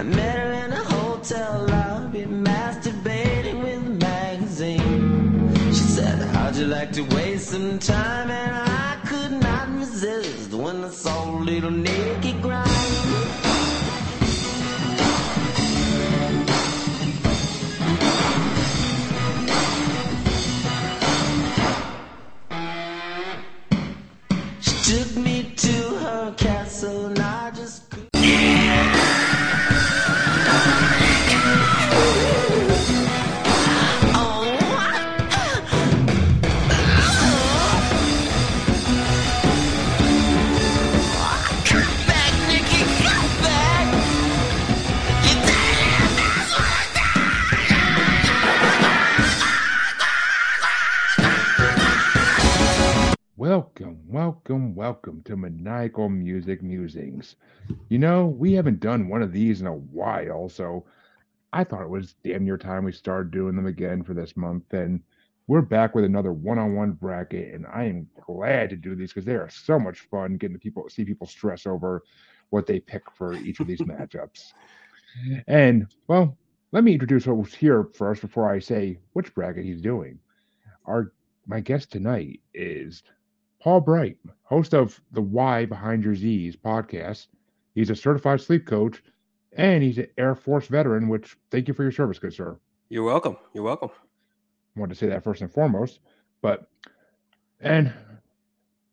I met her in a hotel lobby, masturbating with a magazine. She said, How'd you like to waste some time? And I could not resist when I saw little naked Welcome, welcome, to Maniacal Music Musings. You know, we haven't done one of these in a while, so I thought it was damn near time we started doing them again for this month. And we're back with another one-on-one bracket, and I am glad to do these because they are so much fun getting to people see people stress over what they pick for each of these matchups. And well, let me introduce who's here first before I say which bracket he's doing. Our my guest tonight is Paul Bright, host of the Why Behind Your Z's podcast. He's a certified sleep coach and he's an Air Force veteran, which thank you for your service, good sir. You're welcome. You're welcome. I wanted to say that first and foremost. But and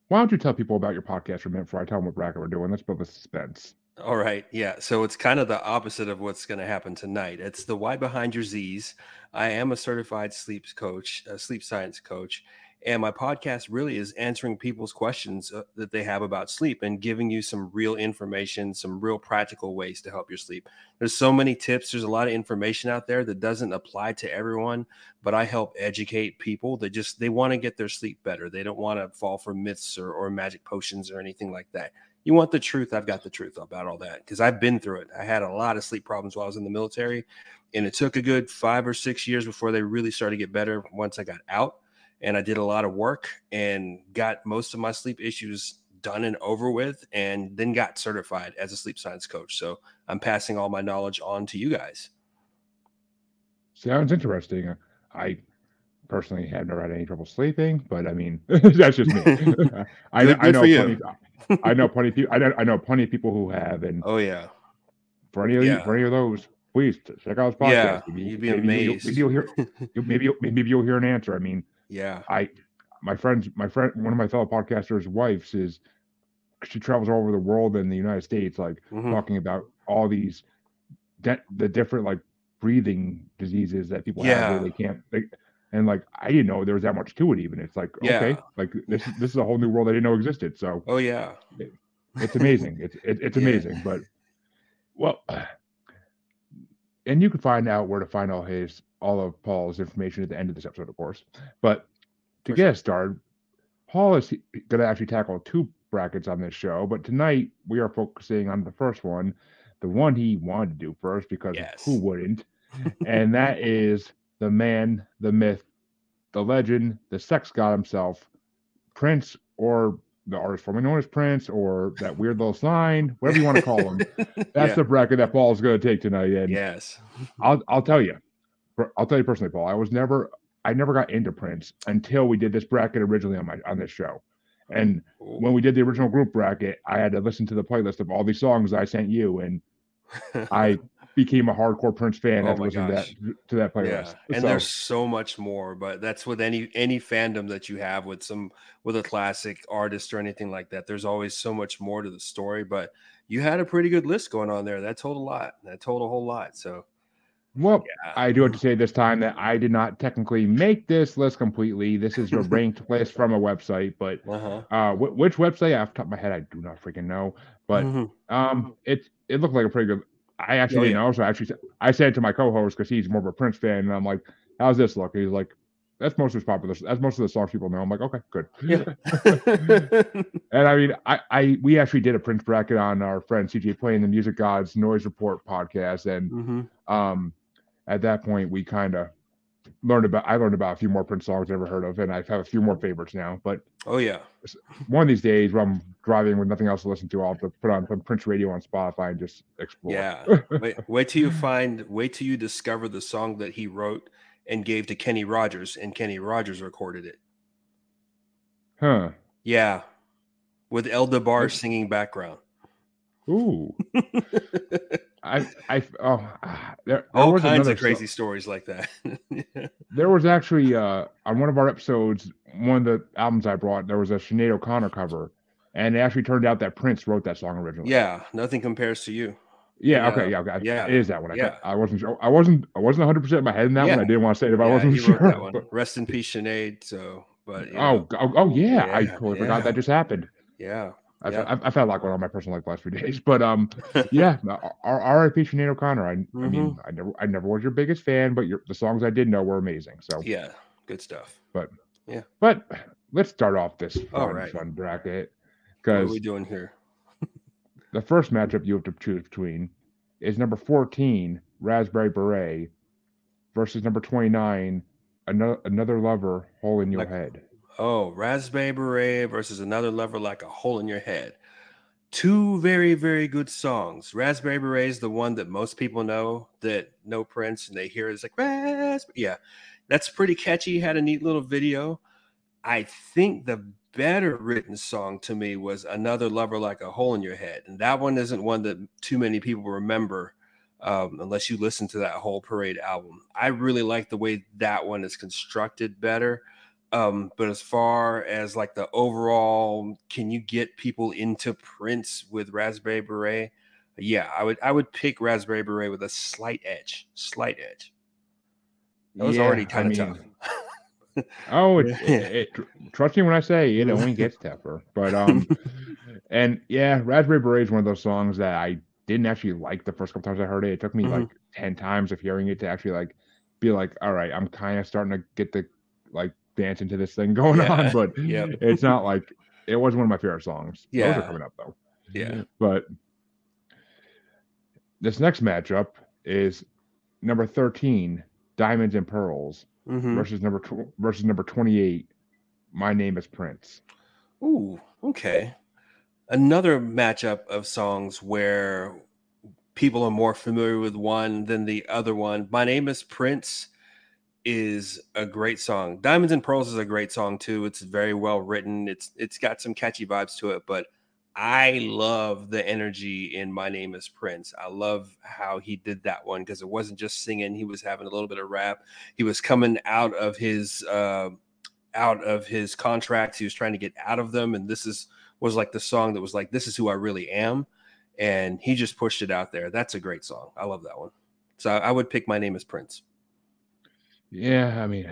why don't you tell people about your podcast for a minute before I tell them what bracket we're doing? Let's build the suspense. All right. Yeah. So it's kind of the opposite of what's going to happen tonight. It's the why behind your Z's. I am a certified sleep coach, a sleep science coach. And my podcast really is answering people's questions uh, that they have about sleep and giving you some real information, some real practical ways to help your sleep. There's so many tips. There's a lot of information out there that doesn't apply to everyone, but I help educate people that just they want to get their sleep better. They don't want to fall for myths or, or magic potions or anything like that. You want the truth? I've got the truth about all that because I've been through it. I had a lot of sleep problems while I was in the military, and it took a good five or six years before they really started to get better once I got out and I did a lot of work and got most of my sleep issues done and over with, and then got certified as a sleep science coach. So I'm passing all my knowledge on to you guys. Sounds interesting. I personally have never had any trouble sleeping, but I mean that's just me. I, Good- I know plenty, I know plenty of people. I know, I know plenty of people who have, and Oh yeah, for any of Yeah. for any of those, please check out his podcast. Yeah, Maybe- you'd be maybe you'll- amazed. Maybe you'll hear, you'll- maybe you'll, maybe you'll hear an answer. I mean, yeah, I my friends my friend one of my fellow podcasters wives is she travels all over the world and the united states like Mhm. talking about all these de- the different like breathing diseases that people have where they can't they, and like i didn't know there was that much to it even. It's like okay like this this is a whole new world i didn't know existed so oh yeah, it's amazing. It's it, it's Yeah. amazing but well and you can find out where to find all his all of paul's information at the end of this episode of course but to get us started paul is going to actually tackle two brackets on this show but tonight we are focusing on the first one the one he wanted to do first because Yes. who wouldn't and that is the man the myth the legend the sex god himself prince or the artist formerly known as Prince or that weird little sign, whatever you want to call him. That's Yeah. the bracket that Paul's going to take tonight. And yes, I'll I'll tell you, I'll tell you personally, Paul. I was never I never got into Prince until we did this bracket originally on my on this show. And when we did the original group bracket, I had to listen to the playlist of all these songs I sent you, and I became a hardcore Prince fan Oh after listening to that, to that yeah, playlist. and So, there's so much more, but that's with any any fandom that you have with some with a classic artist or anything like that. There's always so much more to the story, but you had a pretty good list going on there. That told a lot. That told a whole lot. So well, yeah. I do have to say this time that I did not technically make this list completely. This is a ranked list from a website, but Uh-huh. uh, wh- which website off the top of my head I do not freaking know. But Mhm. um, it it looked like a pretty good. I actually Oh, didn't yeah. know, so I actually said- I said to my co-host because he's more of a Prince fan, and I'm like, "How's this look?" He's like, "That's most of his popular. That's most of the songs people know." I'm like, "Okay, good." Yeah. and I mean, I, I we actually did a Prince bracket on our friend CJ playing the Music Gods Noise Report podcast, and Mhm. um, at that point we kind of learned about I learned about a few more Prince songs I never heard of, and I have a few more favorites now. But Oh yeah. one of these days, when I'm driving with nothing else to listen to, I'll have to put on some Prince radio on Spotify and just explore. Yeah. wait, wait till you find wait till you discover the song that he wrote and gave to Kenny Rogers and Kenny Rogers recorded it. Huh. Yeah. With El DeBarge singing background. Ooh. I I oh ah, there, there All kinds of crazy stories like that. There was actually uh on one of our episodes, one of the albums I brought, there was a Sinead O'Connor cover, and it actually turned out that Prince wrote that song originally. yeah, nothing compares to you. Yeah. Yeah, Okay. Yeah. Okay. yeah, It is that one. I, yeah. I wasn't sure. I wasn't. I wasn't 100 percent in my head in that one. I didn't want to say it if I wasn't sure. that one. but- Rest in peace, Sinead. So, but oh, oh. Oh. Yeah. I Yeah, totally yeah. forgot that just happened. yeah, I've, Yeah. I've, I've had a lot going on in my personal life the last few days, but um, yeah. R.I.P. Sinead O'Connor. I, I Mm-hmm. mean, I never, I never was your biggest fan, but your the songs I did know were amazing. So, yeah, good stuff. but yeah, but let's start off this fun, All right. fun bracket What are because we doing here? the first matchup you have to choose between is number 14, Raspberry Beret, versus number 29, another another lover, hole in your Like- head. Oh, Raspberry Beret versus another lover like a hole in your head. Two very, very good songs. Raspberry Beret is the one that most people know that know Prince and they hear it, it's like Raspberry. Yeah, that's pretty catchy. Had a neat little video. I think the better written song to me was Another Lover Like a Hole in Your Head. And that one isn't one that too many people remember um, unless you listen to that whole parade album. I really like the way that one is constructed better. Um, but as far as like the overall, can you get people into Prince with Raspberry Beret? Yeah, I would I would pick Raspberry Beret with a slight edge, slight edge. That was Yeah, already I kind of mean, tough. Oh, it, it, it- trust me when I say it only gets tougher. But um, and yeah, Raspberry Beret is one of those songs that I didn't actually like the first couple times I heard it. It took me Mhm. like ten times of hearing it to actually like be like, all right, I'm kind of starting to get the like dance into this thing going Yeah, on. But yep. it's not like it was one of my favorite songs. Those are coming up though. Yeah. But this next matchup is number 13, Diamonds and Pearls, Mhm. versus number tw- versus number 28, My Name is Prince. Ooh, okay. Another matchup of songs where people are more familiar with one than the other one. My name is Prince is a great song. Diamonds and Pearls is a great song too. It's very well written. It's it's got some catchy vibes to it, but I love the energy in My Name is Prince. I love how he did that one because it wasn't just singing, he was having a little bit of rap. He was coming out of his uh out of his contracts. He was trying to get out of them, and this is was like the song that was like, "This is who I really am," and he just pushed it out there. That's a great song. I love that one. So I, would pick "My Name Is Prince." Yeah, I mean,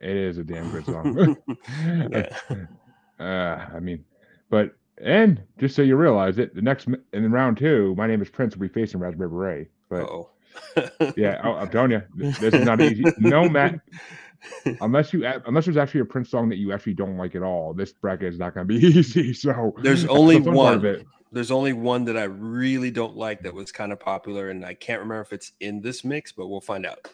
it is a damn good song. Yeah. uh, I mean, but and just so you realize it, the next in round two, My Name is Prince will be facing Raspberry Beret. But oh, yeah, oh, I'm telling you, this is not easy. No, Matt. Unless you unless there's actually a Prince song that you actually don't like at all, this bracket is not going to be easy. So There's only the part of one. it. There's only one that I really don't like that was kind of popular, and I can't remember if it's in this mix, but we'll find out.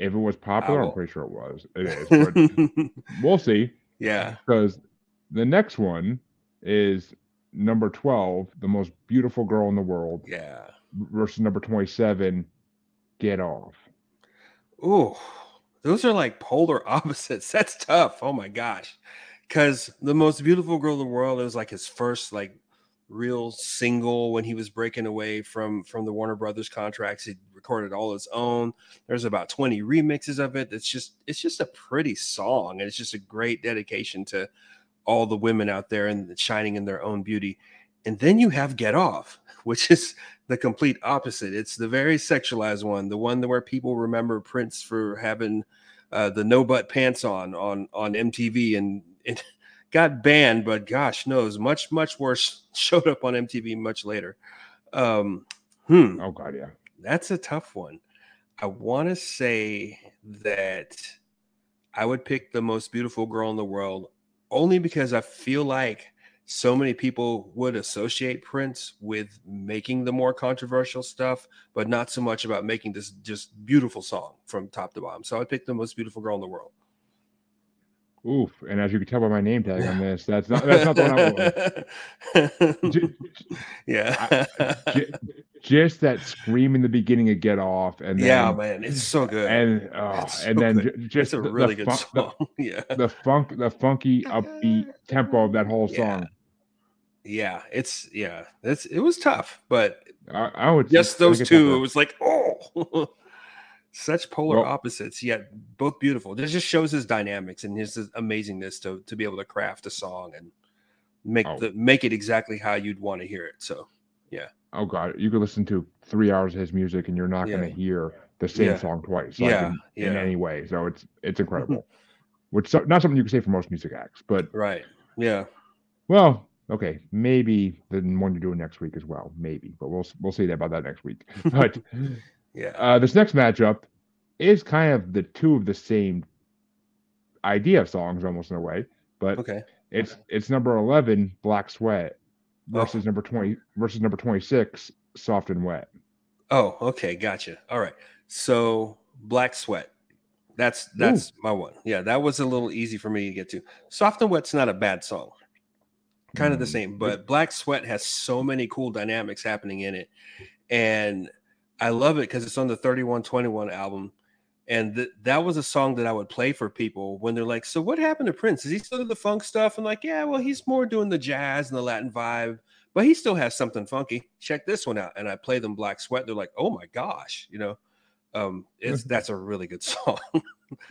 If it was popular, I'm pretty sure it was. It is, but we'll see. yeah. Because the next one is number twelve, the most beautiful girl in the world, Yeah. versus number twenty-seven, Get Off. Ooh, those are like polar opposites. That's tough. Oh my gosh. Because the most beautiful girl in the world it was like his first like real single when he was breaking away from from the Warner Brothers contracts. He recorded all his own. There's about 20 remixes of it. It's just it's just a pretty song. And it's just a great dedication to all the women out there and shining in their own beauty. And then you have Get Off, which is the complete opposite. It's the very sexualized one, the one where people remember Prince for having uh, the no butt pants on on on MTV, and it got banned. But gosh knows, much much worse showed up on MTV much later. Um, hmm, Oh God, yeah. that's a tough one. I want to say that I would pick the most beautiful girl in the world only because I feel like so many people would associate Prince with making the more controversial stuff, but not so much about making this just beautiful song from top to bottom. So I picked the most beautiful girl in the world. Oof! And as you can tell by my name tag on this, that's not that's not the one I want. Yeah. ju- just that scream in the beginning of "Get Off" and then, yeah, man, it's so good. and oh, It's and then good. just it's a really the good fun- the- song. yeah. the funk, the funky, upbeat tempo of that whole song. Yeah. It's yeah. It's it was tough, but I, I would just I those two, it was like, oh, such polar Well- opposites, yet both beautiful. This just shows his dynamics and his amazingness to to be able to craft a song and make Oh. the make it exactly how you'd want to hear it. So yeah Oh god, you could listen to three hours of his music and you're not Yeah. going to hear the same Yeah. song twice. Like Yeah, in, in any way. So it's it's incredible. Which so, not something you can say for most music acts, but right, yeah, well, okay, maybe the one you're doing next week as well, maybe, but we'll we'll see about that next week. But yeah, uh, this next matchup is kind of the two of the same idea of songs, almost in a way, but okay, it's it's number eleven, Black Sweat, Oh. versus number twenty versus number twenty six, Soft and Wet. oh, okay, gotcha. All right, so Black Sweat. That's that's my one. Yeah, that was a little easy for me to get to. Soft and Wet's not a bad song. Kind of the Mm, same, but Black Sweat has so many cool dynamics happening in it. And I love it because it's on the 3121 album. And th- that was a song that I would play for people when they're like, So what happened to Prince? Is he still do the funk stuff? And like, yeah, well, he's more doing the jazz and the Latin vibe, but he still has something funky. Check this one out. And I play them Black Sweat. They're like, oh my gosh, you know. Um, it's that's a really good song.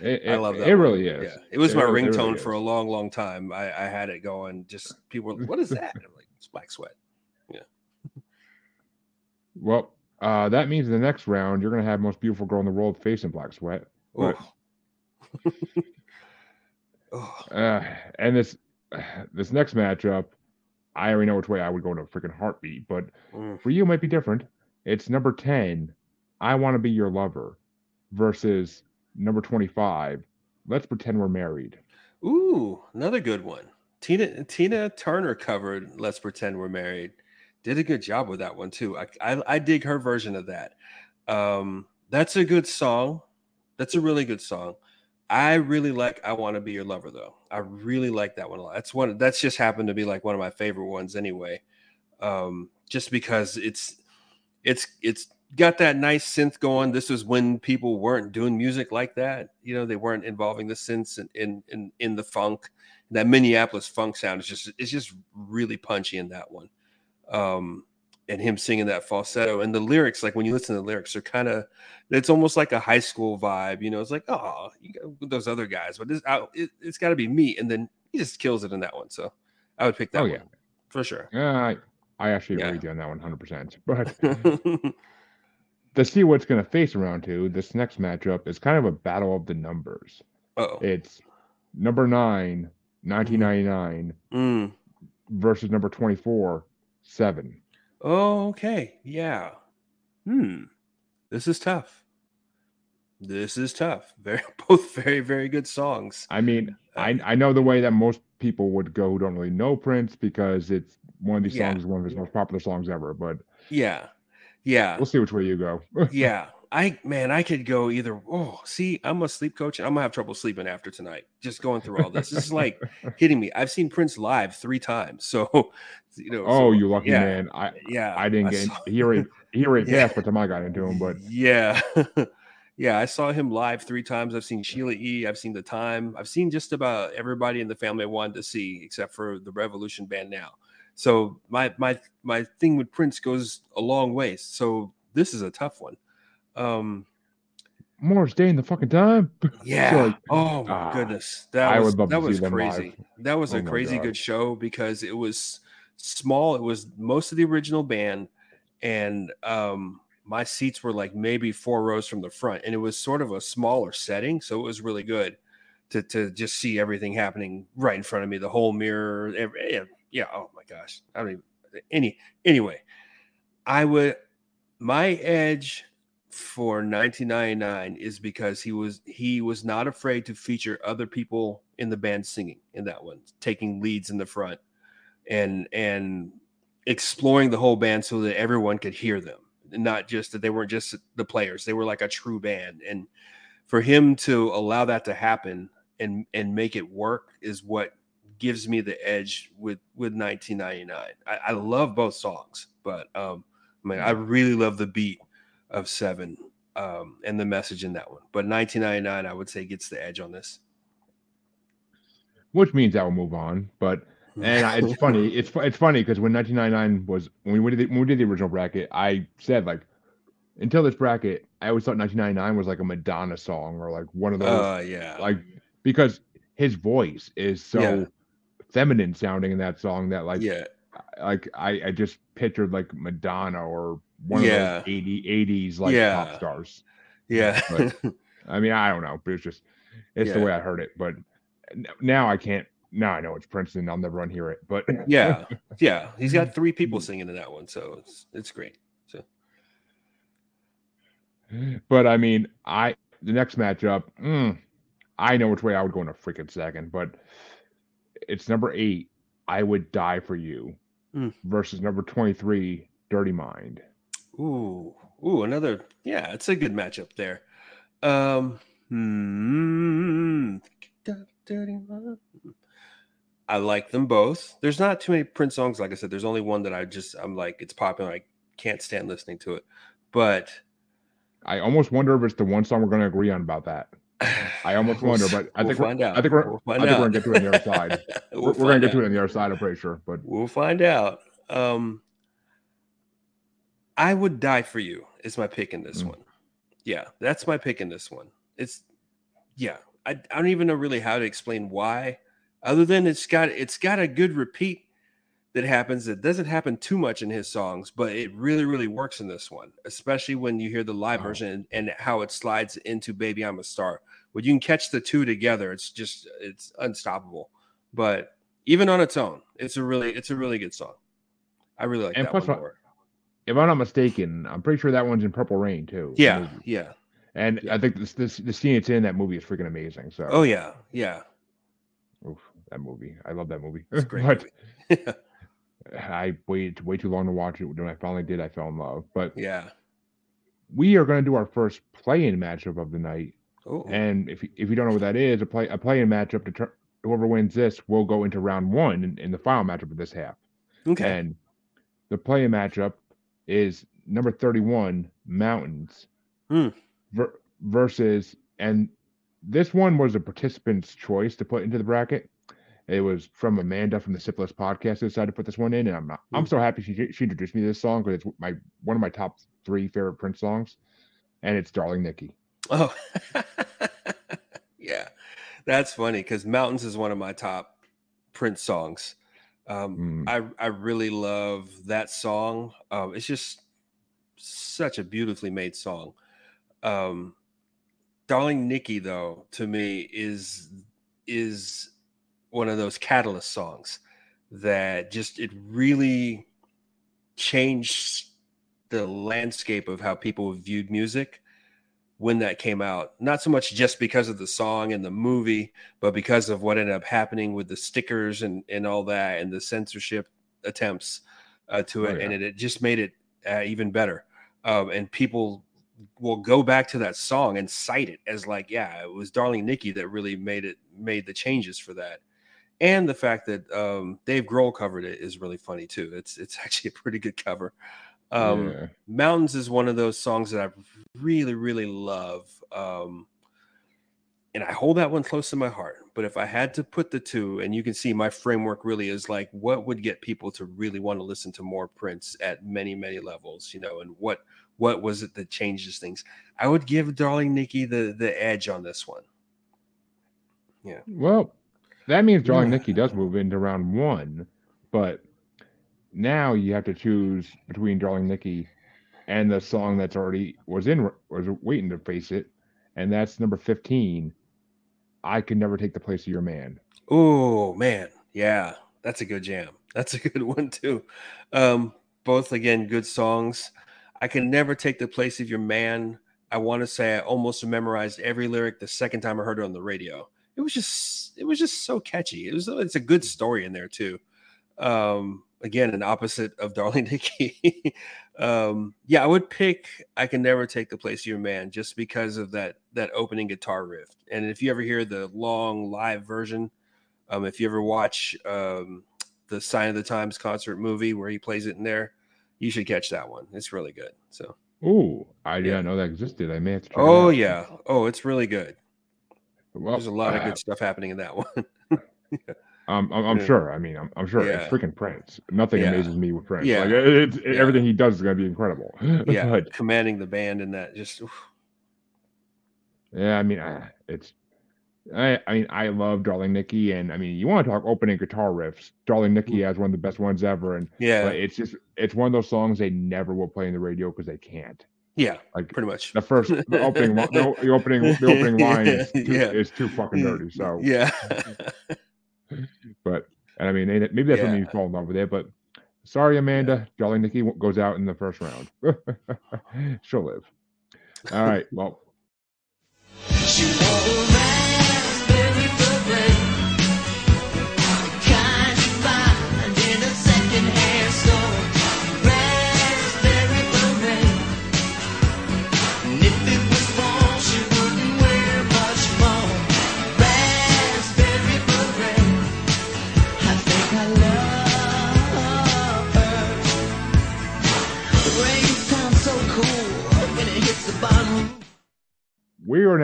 It, I love that. It one. really is. Yeah, it was It my really- it really ringtone for a long, long time. I, I had it going. Just people, were like, what is that? And I'm like, it's Black Sweat. Yeah. Well, uh, that means in the next round you're gonna have most beautiful girl in the world facing Black Sweat. But- Oh. oh, Uh, and this this next matchup, I already know which way I would go in a freaking heartbeat, but mm. for you it might be different. It's number 10, I want to be your lover, versus number 25, let's pretend we're married. Ooh, another good one. Tina Tina Turner covered "Let's Pretend We're Married." Did a good job with that one too. I I, I dig her version of that. Um, that's a good song. That's a really good song. I really like "I Want to Be Your Lover" though. I really like that one a lot. That's one. That's just happened to be like one of my favorite ones anyway. Um, just because it's it's it's got that nice synth going. This was when people weren't doing music like that. You know, they weren't involving the synths in in in, in the funk. That Minneapolis funk sound is just it's just really punchy in that one. Um, and him singing that falsetto and the lyrics, like when you listen to the lyrics, are kind of it's almost like a high school vibe. You know, it's like oh, you got those other guys, but this I, it, it's got to be me. And then he just kills it in that one. So I would pick that Oh, one yeah. for sure. Yeah, I, I actually Yeah. agree with you on that one 100%. But to see what's going to face around two, this next matchup is kind of a battle of the numbers. oh, It's number nine, 1999 mm. versus number 24, seven. Oh, okay. Yeah. Hmm. This is tough. This is tough. Very both very, very good songs. I mean, I, Uh, I know the way that most people would go who don't really know Prince because it's one of these Yeah. songs is one of his most popular songs ever. But Yeah. Yeah. we'll see which way you go. yeah. I man, I could go either. Oh, see, I'm a sleep coach and I'm gonna have trouble sleeping after tonight. Just going through all this. This is like hitting me. I've seen Prince live three times. So you know, oh, so, you lucky yeah, man! I Yeah. I didn't get saw- he already he already Yeah. passed time I got into him. But yeah yeah i saw him live three times i've seen sheila e i've seen the time i've seen just about everybody in the family i wanted to see except for the revolution band now so my my my thing with prince goes a long ways so this is a tough one um Morris Day in the fucking time. yeah. Like, oh my ah, goodness. That I was would love that to see was crazy. That was Oh a crazy God. good show because it was small. It was most of the original band and um my seats were like maybe four rows from the front and it was sort of a smaller setting so it was really good to to just see everything happening right in front of me the whole mirror every, yeah, yeah oh my gosh. I don't even any anyway i would my edge for 1999 is because he was he was not afraid to feature other people in the band singing in that one taking leads in the front and and exploring the whole band so that everyone could hear them, not just that they weren't just the players; they were like a true band. And for him to allow that to happen and and make it work is what gives me the edge with with 1999. I, I love both songs, but um, I mean, I really love the beat of Seven um, and the message in that one. But 1999, I would say, gets the edge on this. Which means I will move on, but and I, it's funny. It's it's funny because when 1999 was when we did the, when we did the original bracket, I said like until this bracket, I always thought 1999 was like a Madonna song or like one of those. Uh, yeah. Like because his voice is so Yeah. feminine sounding in that song that like yeah. Like I, I just pictured like Madonna or one Yeah. of those 80 80s like Yeah. pop stars. Yeah. But- I mean, I don't know, but it's just it's the way I heard it. But now I can't. Now I know it's Princeton. I'll never unhear it. But yeah. Yeah. He's got three Mm. people singing in that one. So it's, it's great. So, but I mean, I the next matchup, mm, I know which way I would go in a freaking second, but it's number eight. I would die for you Mm. versus number twenty three, Dirty Mind. ooh. Ooh, another. Yeah. It's a good matchup there. Um, hmm, I like them both. There's not too many Prince songs. Like I said, there's only one that I just, I'm like, it's popular. I can't stand listening to it. But I almost wonder if it's the one song we're going to agree on about that. I almost wonder, but I we'll think we're- find out. I think we're- We'll I find think we're gonna get to it on the other side. We'll we're, we're going to find get to it on the other side. I'm pretty sure. But We'll find out. Um, I would die for you is my pick in this Mm. one. Yeah, that's my pick in this one. It's yeah. I, I don't even know really how to explain why, other than it's got it's got a good repeat that happens that doesn't happen too much in his songs, but it really really works in this one, especially when you hear the live Oh. version and, and how it slides into "Baby I'm a Star." When you can catch the two together, it's just it's unstoppable. But even on its own, it's a really it's a really good song. I really like And that plus one more. if I'm not mistaken, I'm pretty sure that one's in Purple Rain too. Yeah, yeah. And Yeah. I think this, this the scene it's in that movie is freaking amazing. So Oh yeah, yeah. oof, that movie. I love that movie. It's great but movie. I waited way too long to watch it. When I finally did, I fell in love. But yeah. we are going to do our first play-in matchup of the night. Oh, And if you- if you don't know what that is, a play a play-in matchup. To tur- whoever wins this will go into round one in, in the final matchup of this half. okay. And the play-in matchup is number 31 Mountains Hmm. ver- versus and this one was a participant's choice to put into the bracket. It was from Amanda from the Syphilis podcast who decided to put this one in, and I'm not, I'm Hmm. so happy she she introduced me to this song because it's my one of my top three favorite Prince songs, and it's "Darling Nikki." Oh, yeah. That's funny because Mountains is one of my top Prince songs. Um, Mm. I I really love that song. Um, it's just such a beautifully made song. Um, Darling Nikki, though, to me is is one of those catalyst songs that just it really changed the landscape of how people viewed music when that came out. Not so much just because of the song and the movie, but because of what ended up happening with the stickers and and all that and the censorship attempts uh, to Oh, it, and it, it just made it uh, even better. Um, and people will go back to that song and cite it as like, yeah, it was Darling Nikki that really made it made the changes for that. And the fact that um, Dave Grohl covered it is really funny too. It's it's actually a pretty good cover. Um, yeah. Mountains is one of those songs that I really, really love. Um, and I hold that one close to my heart. But if I had to put the two, and you can see my framework really is like what would get people to really want to listen to more Prince at many, many levels, you know, and what what was it that changes things? I would give Darling Nikki the the edge on this one. Yeah. Well, that means Darling. Nikki does move into round one, but now you have to choose between Darling Nikki and the song that's already was in was waiting to face it, and that's number fifteen. I can never take the place of your man. Oh man, yeah, that's a good jam. That's a good one too. Um, both again, good songs. I can never take the place of your man. I want to say I almost memorized every lyric the second time I heard it on the radio. It was just, it was just so catchy. It was, it's a good story in there too. Um, again, an opposite of Darling Nikki. um, yeah, I would pick I Can Never Take the Place of Your Man just because of that that opening guitar riff. And if you ever hear the long live version, um, if you ever watch um, the Sign of the Times concert movie where he plays it in there, you should catch that one. It's really good. So Ooh, I Yeah. didn't know that existed. I may have to. Oh yeah. Oh, it's really good. Well, There's a lot of good stuff happening in that one. Um, I'm, I'm Yeah. sure. I mean, I'm, I'm sure Yeah. it's freaking Prince. Nothing Yeah. amazes me with Prince. Yeah. Like, it, it's Yeah. everything he does is gonna be incredible. yeah, but commanding the band in that just oof. yeah, I mean, uh, it's. I, I mean, I love Darling Nikki, and I mean, you want to talk opening guitar riffs? Darling Nikki has one of the best ones ever, and Mm. yeah, but it's just it's one of those songs they never will play in the radio because they can't. Yeah, Like pretty much. the first, the opening, the, the opening, the opening line is too, Yeah. is too fucking dirty. So, yeah, but and I mean, maybe that's what made me Yeah. fall in love with it. But sorry, Amanda, Darling Nikki goes out in the first round. She'll live. All right. Well,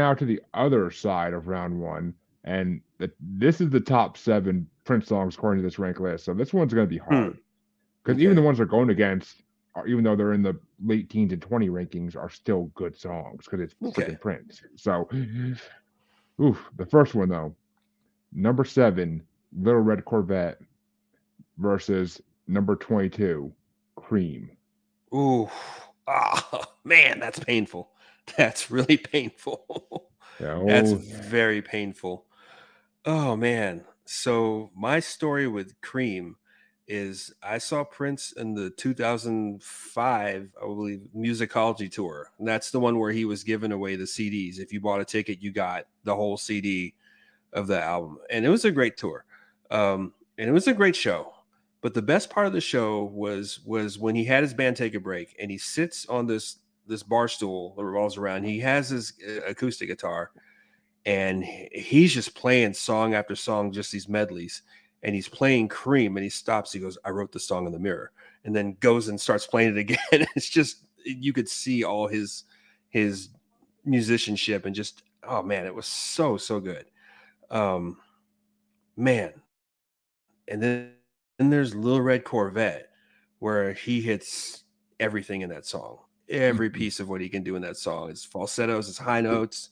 now to the other side of round one, and the, this is the top seven Prince songs according to this rank list. So this one's going to be hard because even Okay. the ones they're going against, are, even though they're in the late teens and twenty rankings, are still good songs because it's Okay. freaking Prince. So, oof, the first one though, number seven, Little Red Corvette versus number twenty-two, Cream. Ooh, ah, man, that's painful. That's really painful. Yeah, That's oh, very painful. Oh man. So my story with Cream is I saw Prince in the 2005, I believe, musicology tour. And that's the one where he was giving away the CDs. If you bought a ticket, you got the whole CD of the album. And it was a great tour. Um, and it was a great show. But the best part of the show was was when he had his band take a break and he sits on this this bar stool that revolves around. He has his uh, acoustic guitar and he's just playing song after song, just these medleys. And he's playing Cream, and he stops. He goes, "I wrote the song in the mirror," and then goes and starts playing it again. it's just you could see all his his musicianship and just oh man, it was so so good. Um, man, and then then there's Little Red Corvette, where he hits everything in that song. Every Mhm. piece of what he can do in that song. His falsettos, his high notes,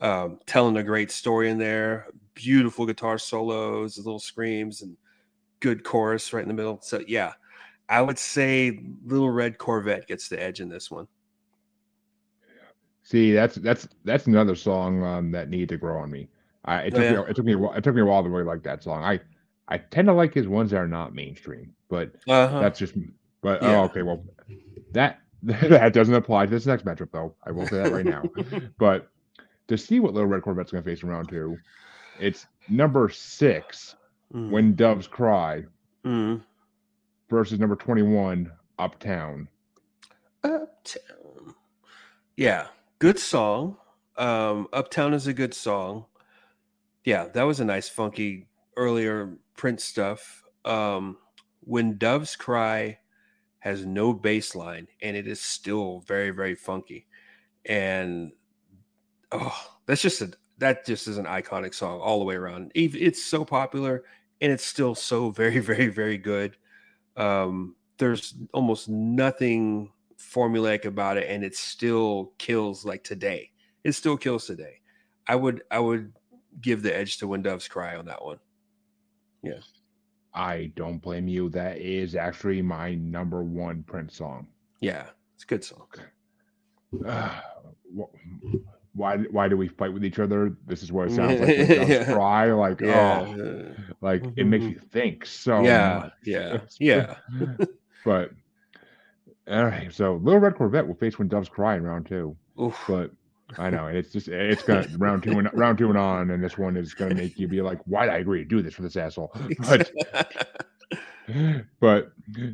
um, telling a great story in there. Beautiful guitar solos, little screams, and good chorus right in the middle. So yeah, I would say Little Red Corvette gets the edge in this one. See, that's that's that's another song um, that needed to grow on me. I, it Oh, took yeah? me it took me a while, it took me a while to really like that song. I I tend to like his ones that are not mainstream, but Uh-huh. that's just but Yeah. oh okay well that that doesn't apply to this next matchup though. I will say that right now. but to see what Little Red Corvette's going to face in round two, it's number six Mm, when doves cry mm. versus number twenty one Uptown. Uptown. Yeah, good song. Um, Uptown is a good song. Yeah, that was a nice, funky earlier Prince stuff. Um, when Doves Cry has no bass line and it is still very, very funky. And oh, that's just a that just is an iconic song all the way around. It's so popular and it's still so very, very, very good. Um, there's almost nothing formulaic about it, and it still kills like today. It still kills today. I would I would give the edge to When Doves Cry on that one. I don't blame you. That is actually my number one Prince song. Yeah, it's a good song. Uh, wh- why why do we fight with each other? This is what it sounds like when doves Yeah. cry. Like Yeah, oh, like it makes you think so yeah, much. yeah, yeah. but all right, so Little Red Corvette will face when doves cry in round two. Oof. But I know and it's just it's gonna round two and round two and on, and this one is gonna make you be like, why did I agree to do this for this asshole? But but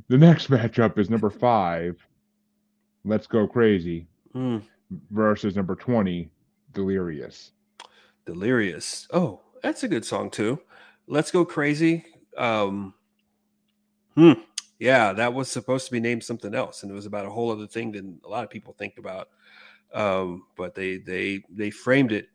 the next matchup is number five, Let's Go Crazy, Mm, versus number 20, Delirious. Delirious. Oh, that's a good song too. Let's go crazy. Um, hmm. Yeah, that was supposed to be named something else, and it was about a whole other thing than a lot of people think about. Um, but they they they framed it.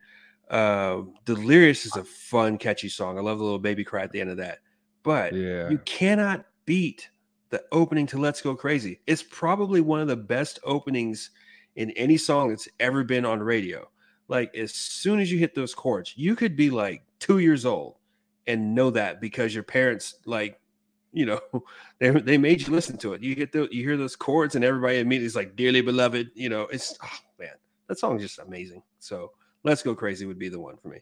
Uh, Delirious is a fun, catchy song. I love the little baby cry at the end of that. But Yeah. you cannot beat the opening to Let's Go Crazy. It's probably one of the best openings in any song that's ever been on radio. Like as soon as you hit those chords, you could be like two years old and know that because your parents like you know they they made you listen to it. You get the you hear those chords and everybody immediately is like dearly beloved. You know it's oh man that song's just amazing. So let's go crazy would be the one for me.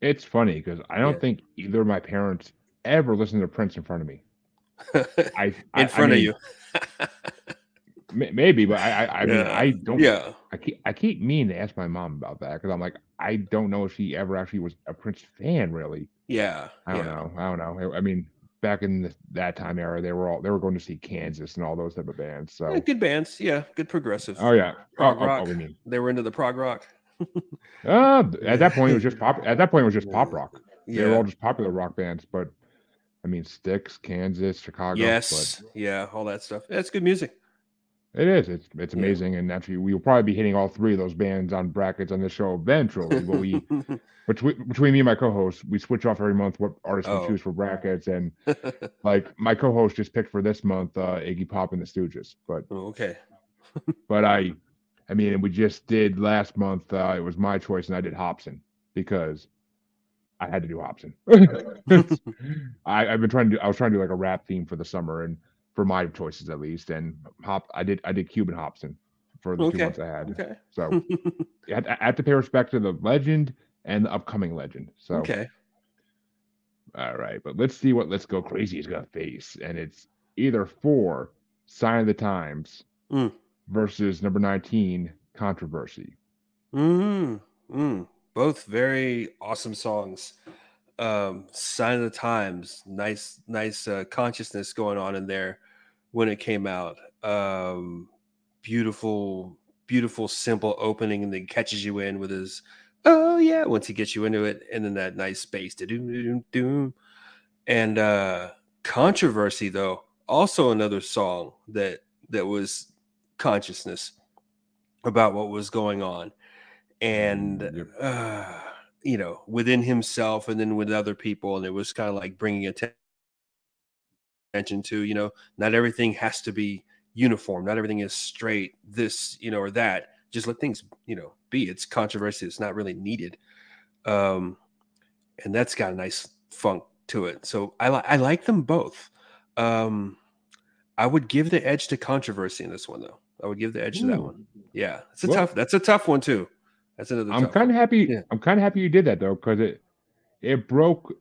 It's funny because I don't Yeah. think either of my parents ever listened to Prince in front of me. I in I- I front of you. maybe, but I I, I mean Yeah. I don't. yeah. I keep I keep meaning to ask my mom about that because I'm like I don't know if she ever actually was a Prince fan. Really, Yeah. I don't yeah. know. I don't know. I mean, back in the, that time era, they were all they were going to see Kansas and all those type of bands. So, Yeah, good bands. Yeah. Good progressive. oh yeah, oh, Prog oh, oh, rock. we mean, They were into the prog rock. uh, at that point it was just pop. At that point it was just pop rock. They were all just popular rock bands. But I mean, Styx, Kansas, Chicago. Yes. Yeah. All that stuff. That's good music. It is. It's it's Yeah. amazing, and actually we will probably be hitting all three of those bands on brackets on this show eventually. But we between between me and my co-host, we switch off every month what artists Oh. we choose for brackets, and like my co-host just picked for this month uh, Iggy Pop and the Stooges, but Oh, okay. but I, I mean, we just did last month. Uh, it was my choice, and I did Hopsin because I had to do Hopsin. I, I've been trying to. do I was trying to do like a rap theme for the summer, and for my choices at least. And Hop, I did. I did Cuban Hopsin for the two months I had. Okay. So I had to pay respect to the legend and the upcoming legend. So okay. all right, but let's see what Let's Go Crazy is gonna face, and it's either four Sign of the Times Mm. versus number nineteen Controversy. Mm, mm. Both very awesome songs. Um, Sign of the Times, nice, nice uh, consciousness going on in there when it came out. Um, beautiful, beautiful, simple opening, and then catches you in with his "Oh yeah" once he gets you into it, and then that nice space to doom doom doom. And uh, controversy though, also another song that that was consciousness about what was going on and Mm, yep. uh, you know within himself and then with other people and it was kind of like bringing attention to you know not everything has to be uniform not everything is straight this you know or that just let things you know be it's controversy it's not really needed um and that's got a nice funk to it so i li- i like them both um i would give the edge to controversy in this one though i would give the edge to that one yeah it's a Well- tough that's a tough one too that's another I'm kind of happy. Yeah. I'm kind of happy you did that though, because it it broke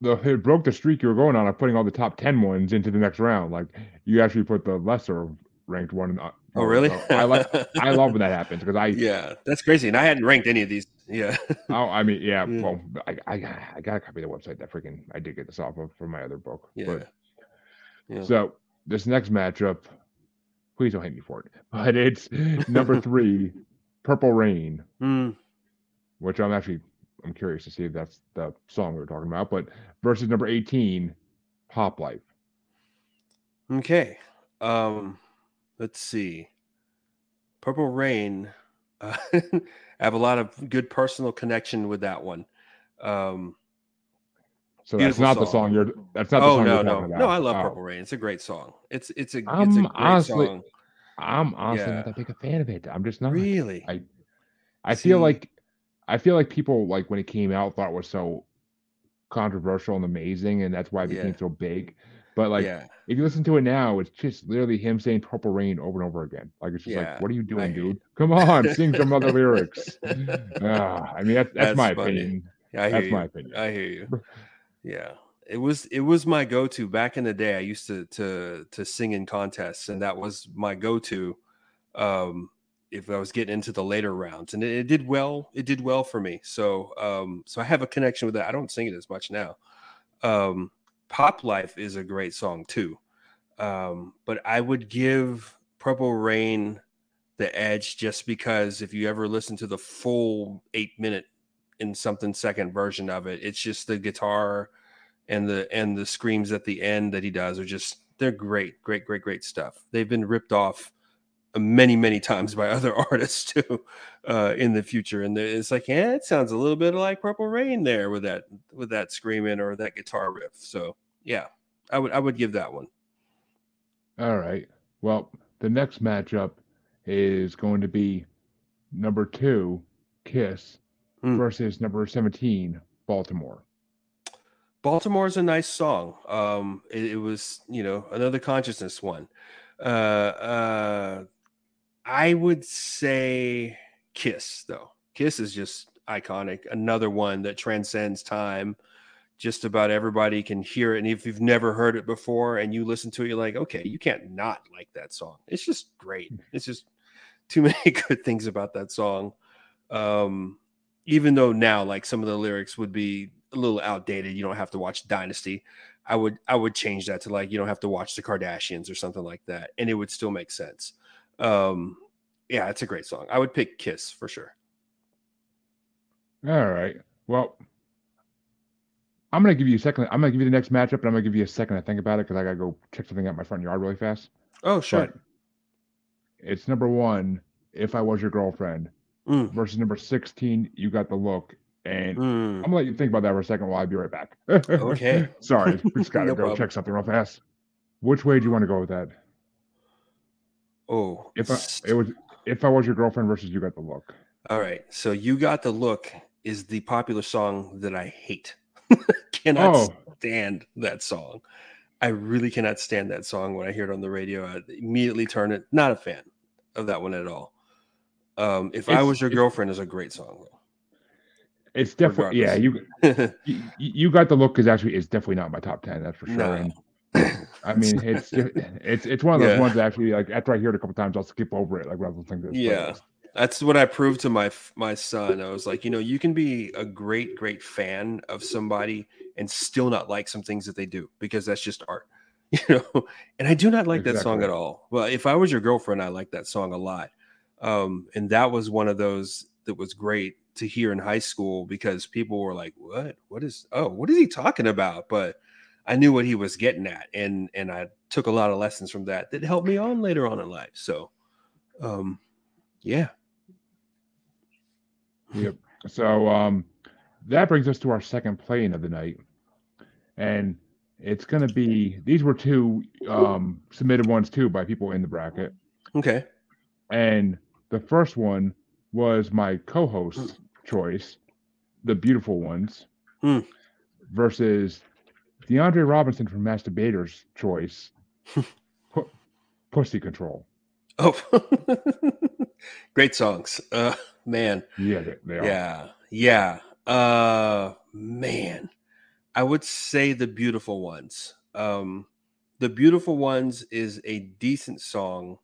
the it broke the streak you were going on of putting all the top 10 ones into the next round. Like you actually put the lesser ranked one. In, uh, oh really So I like. I love when that happens because I. yeah that's crazy and i hadn't ranked any of these yeah Oh, I mean, yeah. Yeah. Well, I, I I got a copy of the website that freaking I did get this off of from my other book. yeah But yeah so this next matchup, please don't hate me for it, but it's number three, Purple Rain. Mm, which I'm actually I'm curious to see if that's the song we were talking about, but versus number 18, Pop Life. okay um let's see. Purple rain uh, i have a lot of good personal connection with that one. Um So that's not the song. song you're that's not the oh song no no. no i love Oh, purple rain. It's a great song. It's it's a it's a great honestly- song I'm honestly Yeah. not that big a fan of it. I'm just not. really I- I feel like I feel like people like when it came out thought it was so controversial and amazing, and that's why it Yeah. became so big. But like yeah if you listen to it now, it's just literally him saying "Purple Rain" over and over again. Like it's just Yeah, like, what are you doing, you. dude? Come on, sing some other lyrics. Ah, I mean, that's, that's, That's my funny. opinion. Yeah, I hear That's you. my opinion. I hear you. Yeah. It was it was my go-to back in the day. I used to to to sing in contests and that was my go-to um if I was getting into the later rounds and it, it did well it did well for me. So um so I have a connection with that. I don't sing it as much now. Um Pop Life is a great song too. Um, but I would give Purple Rain the edge just because if you ever listen to the full eight minute in something second version of it, it's just the guitar and the and the screams at the end that he does are just they're great, great, great, great stuff. They've been ripped off many, many times by other artists too uh, in the future, and it's like, yeah, it sounds a little bit like Purple Rain there with that with that screaming or that guitar riff. So yeah, I would I would give that one. All right. Well, the next matchup is going to be number two, Kiss, Hmm. versus number 17, Baltimore. Baltimore is a nice song. Um, it, it was, you know, another consciousness one. Uh, uh, I would say Kiss, though. Kiss is just iconic. Another one that transcends time. Just about everybody can hear it. And if you've never heard it before and you listen to it, you're like, okay, you can't not like that song. It's just great. It's just too many good things about that song. Um, even though now, like some of the lyrics would be a little outdated. You don't have to watch Dynasty. I would I would change that to like you don't have to watch the Kardashians or something like that, and it would still make sense. Um, yeah, it's a great song. I would pick Kiss for sure. All right. Well, I'm gonna give you a second. I'm gonna give you the next matchup, and I'm gonna give you a second to think about it because I gotta go check something out my front yard really fast. Oh, sure. But it's number one, if I was your girlfriend, Mm, versus number 16, you got the look. And mm. I'm gonna let you think about that for a second while I'll be right back. Okay. Sorry, we just gotta No go problem. check something real fast. Which way do you want to go with that? Oh, If I it was if I was your girlfriend versus you got the look. all right. So you got the look is the popular song that I hate. cannot Oh. stand that song. I really cannot stand that song when I hear it on the radio. I immediately turn it. Not a fan of that one at all. Um, if I was your girlfriend is a great song It's definitely yeah. You you, you got the look because actually it's definitely not my top ten. That's for sure. No. And I mean, it's it's it's one of those Yeah. ones that actually like after I hear it a couple times, I'll skip over it like rather than think this. Yeah. That's what I proved to my my son. I was like, you know, you can be a great great fan of somebody and still not like some things that they do because that's just art. You know, and I do not like that song at all. Well, if I was your girlfriend, I like that song a lot. Um, and that was one of those that was great to hear in high school because people were like, "What? What is? Oh, what is he talking about?" But I knew what he was getting at, and and I took a lot of lessons from that that helped me on later on in life. So, um, yeah, Yep. So um, that brings us to our second playing of the night, and it's going to be these were two um, submitted ones too by people in the bracket, okay. and the first one was my co-host's choice, the beautiful ones, Hmm. versus DeAndre Robinson from Masturbator's choice, Pu- Pussy Control. Oh, great songs. Uh, man, Yeah, they, they are. yeah, yeah. Uh, man, I would say the beautiful ones. Um, the beautiful ones is a decent song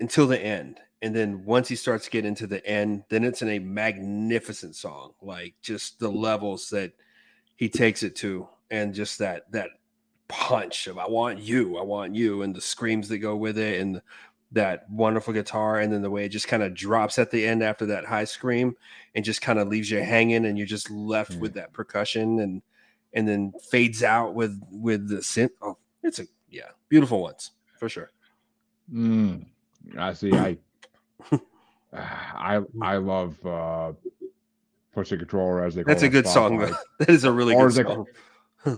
until the end, and then once he starts getting to the end, then it's in a magnificent song. Like just the levels that he takes it to, and just that that punch of "I want you, I want you," and the screams that go with it, and that wonderful guitar, and then the way it just kind of drops at the end after that high scream, and just kind of leaves you hanging, and you're just left Yeah. with that percussion, and and then fades out with with the synth. Oh, it's a yeah, beautiful ones for sure. Mm, I see. I I I love uh, Pussy Control, as they call That's a good song, though. That is a really Or good song.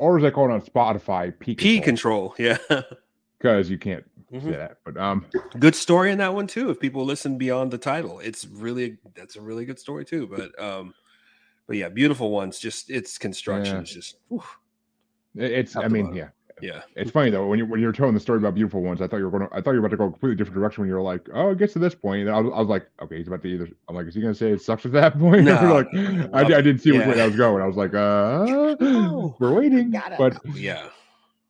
or as they call it on Spotify, P P Control, control, yeah. because you can't Mhm. say that. But um, good story in that one too. If people listen beyond the title, it's really that's a really good story too. But um, but yeah, beautiful ones. Just its construction Yeah. is just whew, it's I mean, yeah, yeah. it's funny though when you when you're telling the story about beautiful ones. I thought you were going to I thought you were about to go a completely different direction when you were like, oh, it gets to this point. And I was, I was like, okay, he's about to either. I'm like, is he going to say it sucks at that point? No, like, no, I, I didn't see which way. I was going. I was like, uh, Oh, we're waiting. Gotta- But yeah,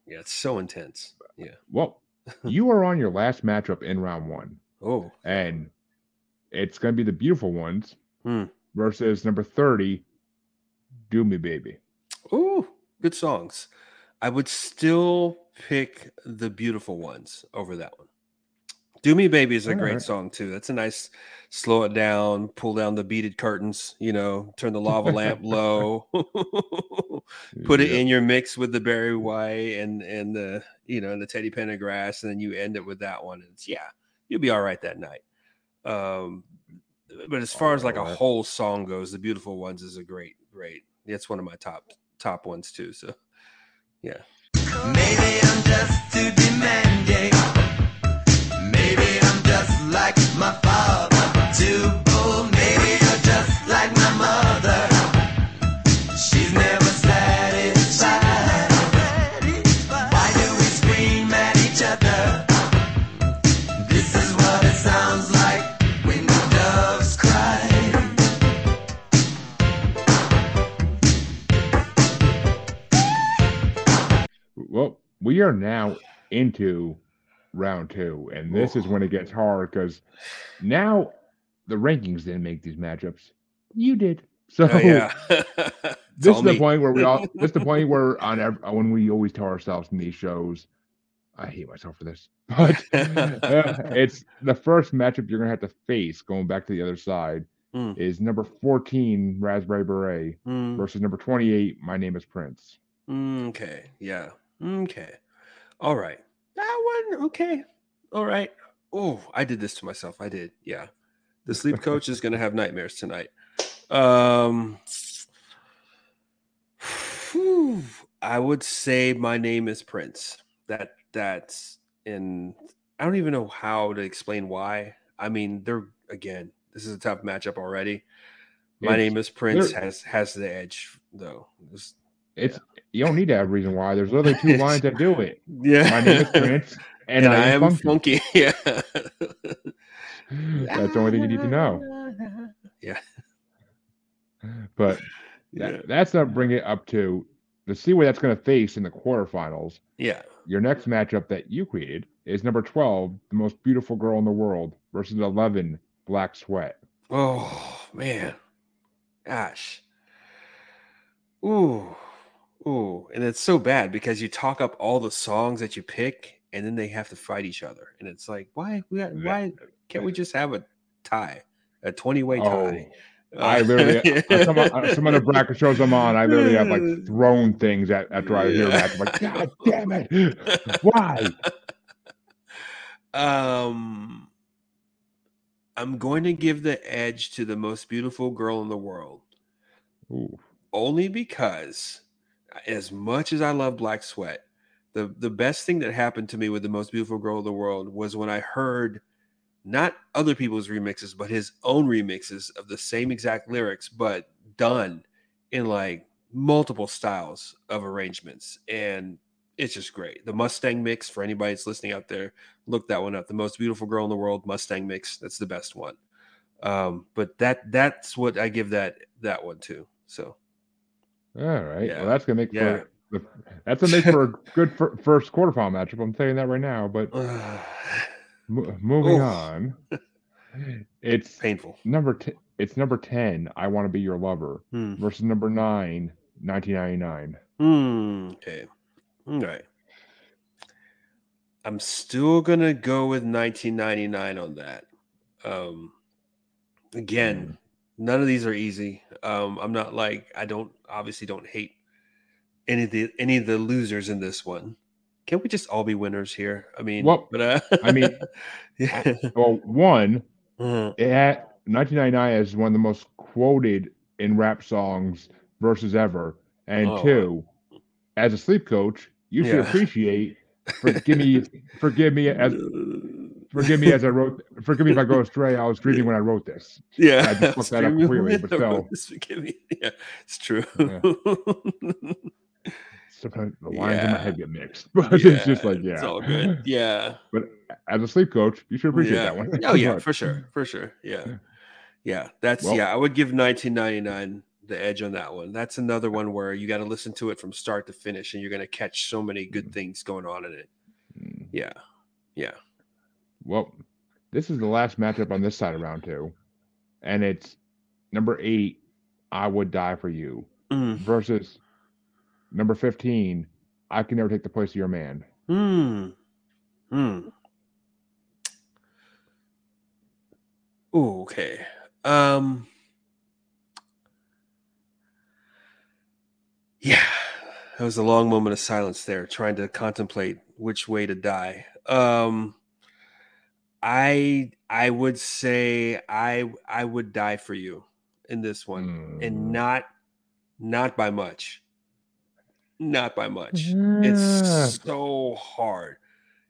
yeah, it's so intense. Yeah. well, you are on your last matchup in round one. Oh, and it's going to be the beautiful ones Hmm. versus number 30 do me baby Ooh, good songs. I would still pick the beautiful ones over that one. Do Me Baby is a All great right. song too. That's a nice slow it down, pull down the beaded curtains, you know, turn the lava lamp low. Put it Yeah. in your mix with the Barry White and and the you know and the Teddy Pendergrass, and then you end it with that one. And it's yeah, you'll be all right that night. Um, but as far as like a whole song goes, the beautiful ones is a great, great. That's one of my top top ones too. So yeah. Maybe I'm just too demanding. Maybe I'm just like my father, too Well, we are now into round two, and this is when it gets hard because now the rankings didn't make these matchups. You did. So Oh, yeah. this is the me. point where we all. This is the point where on ev- when we always tell ourselves in these shows. I hate myself for this, but uh, it's the first matchup you're gonna have to face. Going back to the other side Mm. is number 14 Raspberry Beret Mm, versus number 28 My Name is Prince. mm, okay. Yeah. Okay. All right. That one. Okay. All right. Oh, I did this to myself. I did. Yeah. The sleep coach is going to have nightmares tonight. Um, whew, I would say my name is Prince. That that's in. I don't even know how to explain why. I mean, they're again. This is a tough matchup already. My It's- name is Prince has has the edge though. This- It's you don't need to have a reason why. There's literally two lines that do it. yeah. My name is Prince, and, and, I, am funky. funky. Yeah. That's the only thing you need to know. Yeah. But Yeah. that, that's not bring it up to to see where that's going to face in the quarterfinals. Yeah. Your next matchup that you created is number 12, the most beautiful girl in the world, versus 11, Black Sweat. Oh man. Gosh. Ooh. Ooh. And it's so bad because you talk up all the songs that you pick and then they have to fight each other. And it's like, why we got, why can't we just have a tie? A 20-way tie. Oh, I uh, literally, uh, uh, some, on some of the bracket shows I'm on, I literally have like thrown things at, after I hear that. I'm like, God damn it. Why? Um, I'm going to give the edge to the most beautiful girl in the world, Ooh. only because, as much as I love Black Sweat, the the best thing that happened to me with the most beautiful girl in the world was when I heard not other people's remixes, but his own remixes of the same exact lyrics, but done in like multiple styles of arrangements. And it's just great. The Mustang mix for anybody that's listening out there, look that one up. The most beautiful girl in the world, Mustang mix. That's the best one. Um, but that that's what I give that that one to. So All right. Yeah. Well, that's gonna make Yeah. for the, that's gonna make for a good fir- first quarterfinal matchup. I'm saying that right now. But mo- moving Oof. on, it's painful. number t- it's number ten. I want to be your lover Hmm. versus number nine. 1999. Hmm. Okay. All right. I'm still gonna go with 1999 on that. Um, again, none of these are easy. Um, I'm not like I don't obviously don't hate any of the any of the losers in this one. Can we just all be winners here? I mean, Well, but uh, I mean, yeah. Well, one, Mhm. it had 1999 is one of the most quoted in rap songs versus ever, and Oh, two, as a sleep coach, you should Yeah. appreciate. Forgive me, forgive me as forgive me as I wrote. Forgive me if I go astray. I was dreaming when I wrote this. Yeah, I just fucked that up completely, but with- still. this forgive me. Yeah, it's true. Sometimes the lines in my head get mixed, but it's just like yeah, it's all good. Yeah, But as a sleep coach, you should appreciate yeah. that one. Oh yeah, for sure, for sure. Yeah, yeah. That's Well- yeah. I would give 1999 the edge on that one. That's another one where you got to listen to it from start to finish, and you're gonna catch so many good things going on in it. Mm. Yeah, yeah. Well, this is the last matchup on this side of round two, and it's number eight. I would die for you Mm. versus number fifteen. I can never take the place of your man. Hmm. Hmm. Ooh, okay. Um. Yeah, that was a long moment of silence there, trying to contemplate which way to die. Um. I I would say I I would die for you in this one, Mm. and not not by much. Not by much. Ah. It's so hard.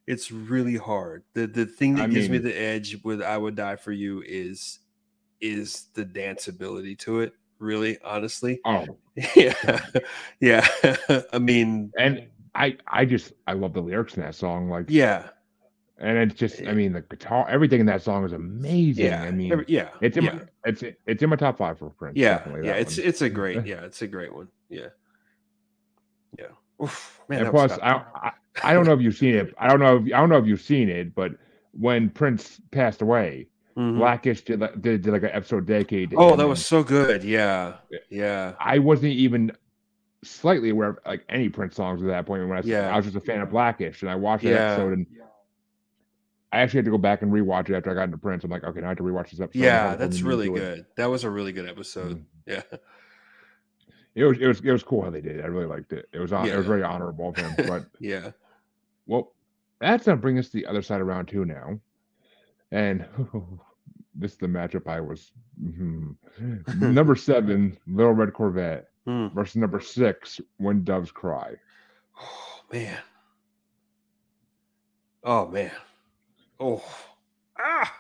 It's really hard. The the thing that I gives me the edge with I would die for you is is the dance ability to it. Really, honestly. Oh, Yeah. yeah. I mean, and I I just I love the lyrics in that song. Like, yeah. And it's just I mean the guitar, everything in that song is amazing. Yeah. I mean, every- yeah. it's in yeah. my, it's it's in my top five for Prince. yeah. Yeah. It's one. it's a great, yeah, it's a great one. Yeah. Yeah. Oof, man, and plus. I, I I don't know if you've seen it. I don't know. If, I don't know if you've seen it, but when Prince passed away, Mhm. Blackish did like, did, did like an episode to Oh, that was so good. Yeah. Yeah. I wasn't even slightly aware of like any Prince songs at that point. When I, Yeah. I was just a fan of Blackish, and I watched that Yeah. episode, and I actually had to go back and rewatch it after I got into Prince. I'm like, okay, now I have to rewatch this episode. Yeah, that's really to it. good. That was a really good episode. Mm. Yeah. It was it was it was cool how they did it. I really liked it. It was on, it was very honorable of him. But Yeah. well, that's gonna bring us to the other side of round two now, and this is the matchup I was mhm. number seven, Little Red Corvette Hmm. versus number six, When Doves Cry. Oh man. Oh man. Oh. Ah.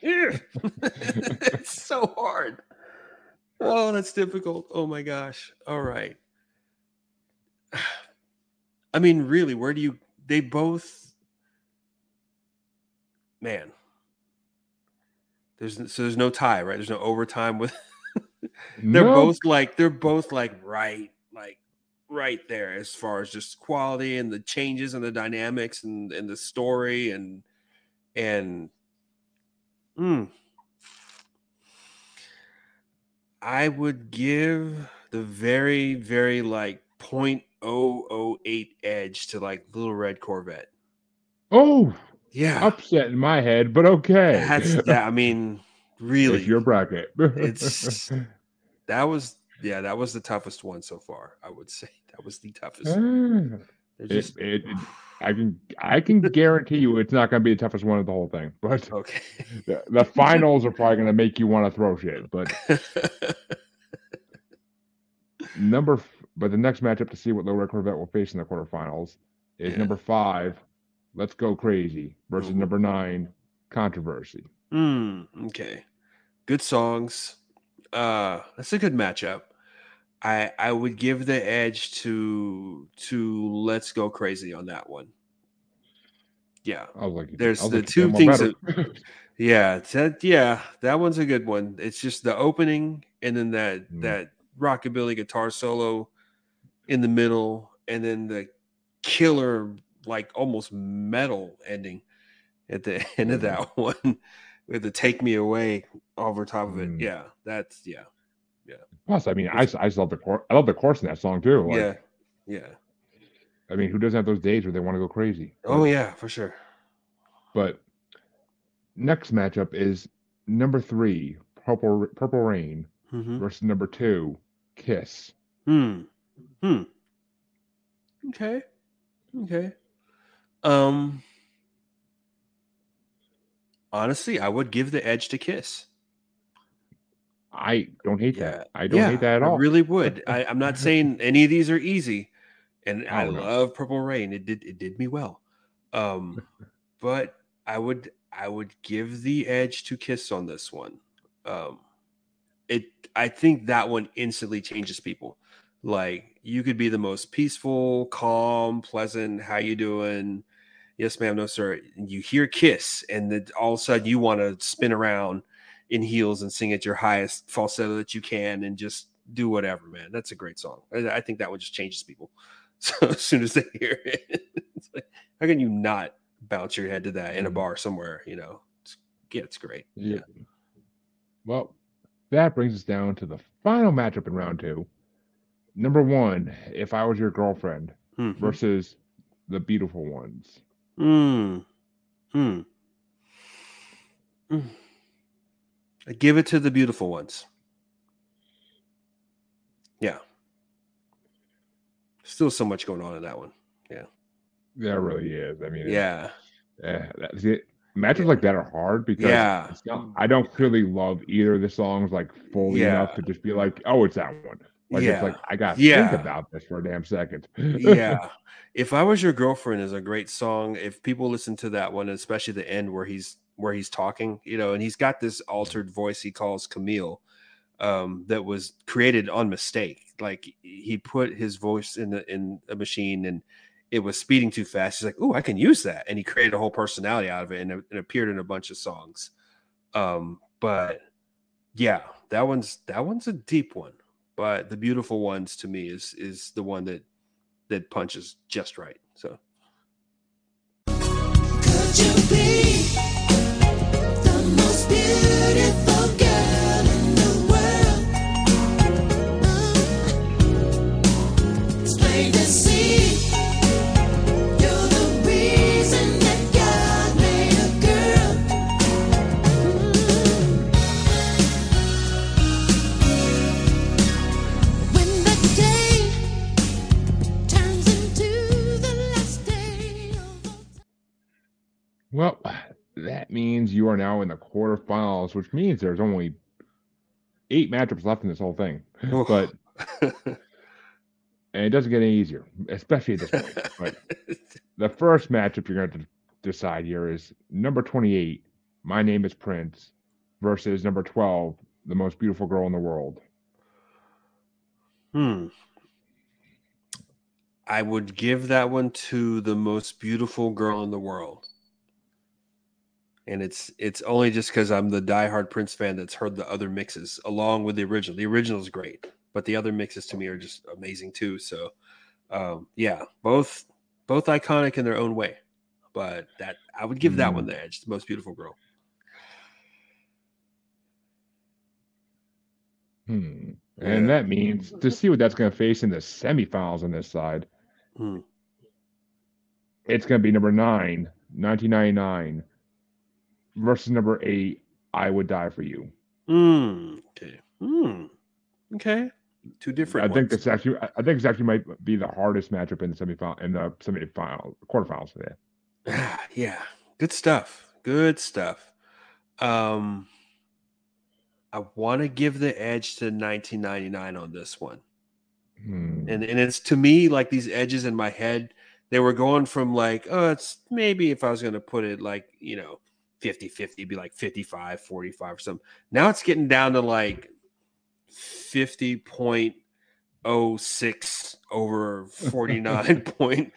Yeah. it's so hard. Oh, that's difficult. Oh my gosh. All right. I mean, really, where do you they both man. There's so there's no tie, right? There's no overtime with they're No, both like they're both like right like right there as far as just quality and the changes and the dynamics and and the story and and mm, I would give the very very like 0.008 edge to like Little Red Corvette. Oh, Yeah. upset in my head, but okay. That's that I mean really It's your bracket. It's- that was yeah, that was the toughest one so far. I would say that was the toughest. Ah, They're it, it, it- I can I can guarantee you it's not going to be the toughest one of the whole thing. But okay. the, the finals are probably going to make you want to throw shit. But number f- but the next matchup to see what Little Red Corvette will face in the quarterfinals is Yeah. number five, Let's Go Crazy versus Mhm. number nine, Controversy. Hmm. Okay. Good songs. Uh, that's a good matchup. I I would give the edge to to Let's Go Crazy on that one. Yeah. I like, There's the two things better? Yeah, that yeah, that one's a good one. It's just the opening and then that Mm. that rockabilly guitar solo in the middle, and then the killer like almost metal ending at the end of Mhm. that one with the "Take Me Away" over top of it. Mm. Yeah, that's yeah, yeah. Plus, I mean, I just love the chor- I love the chorus in that song too. Like, yeah, yeah. I mean, who doesn't have those days where they want to go crazy? Oh yeah, for sure. But next matchup is number three, Purple Purple Rain hmm versus number two, Kiss. Hmm. Hmm. Okay. Okay. Um honestly, I would give the edge to Kiss. I don't hate Yeah. that. I don't Yeah, hate that at all. I all. really would. I, I'm not saying any of these are easy. And I no. love Purple Rain. It did it did me well. Um but I would I would give the edge to Kiss on this one. Um it I think that one instantly changes people. Like you could be the most peaceful, calm, pleasant, how you doing? Yes, ma'am, no, sir. You hear Kiss, and then all of a sudden you want to spin around in heels and sing at your highest falsetto that you can and just do whatever, man. That's a great song. I, I think that one just changes people. So as soon as they hear it, it's like, how can you not bounce your head to that in a Mhm. bar somewhere? You know, it's, yeah, it's great. Yeah. Well, that brings us down to the final matchup in round two. Number one, if I was your girlfriend Mhm. versus the beautiful ones. Mm. Mm. Mm. I Give it to the beautiful ones. Yeah. Still so much going on in that one. Yeah. There really is. I mean, yeah. Yeah. that's it. Matches like that are hard because Yeah. not, I don't clearly love either of the songs like fully enough to just be like, oh, it's that one. Like Yeah. it's like I got to Yeah. think about this for a damn second. yeah. If I was your girlfriend is a great song. If people listen to that one, especially the end where he's where he's talking, you know, and he's got this altered voice he calls Camille, um, that was created on mistake. Like he put his voice in the in a machine and it was speeding too fast. He's like, "Oh, I can use that," and he created a whole personality out of it, and it, it appeared in a bunch of songs. Um, but yeah, that one's that one's a deep one. But the beautiful ones to me is is the one that that punches just right. So Could you be the most beautiful well, that means you are now in the quarterfinals, which means there's only eight matchups left in this whole thing. But and it doesn't get any easier, especially at this point. But the first matchup you're going to decide here is number 28, My Name is Prince, versus number 12, The Most Beautiful Girl in the World. hmm. I would give that one to the most beautiful girl in the world. And it's it's only just because I'm the diehard Prince fan that's heard the other mixes along with the original. The original is great, but the other mixes to me are just amazing too. So um, yeah, both both iconic in their own way. But that I would give that one the edge, the most beautiful girl. Hmm. Yeah. And that means to see what that's going to face in the semifinals on this side, Hmm. it's going to be number nine, 1999, versus number eight, I Would Die for You. Mm, okay. Mm, okay. Two different. I think ones. this actually, I think this actually might be the hardest matchup in the semifinal, in the semifinal, quarterfinals. Yeah. Ah, yeah, good stuff. Good stuff. Um, I want to give the edge to 1999 on this one, Hmm. and and it's to me like these edges in my head. They were going from like, oh, it's maybe if I was going to put it like, you know, 50 50, be like 55 45 or something. Now it's getting down to like 50.06 over 49 point.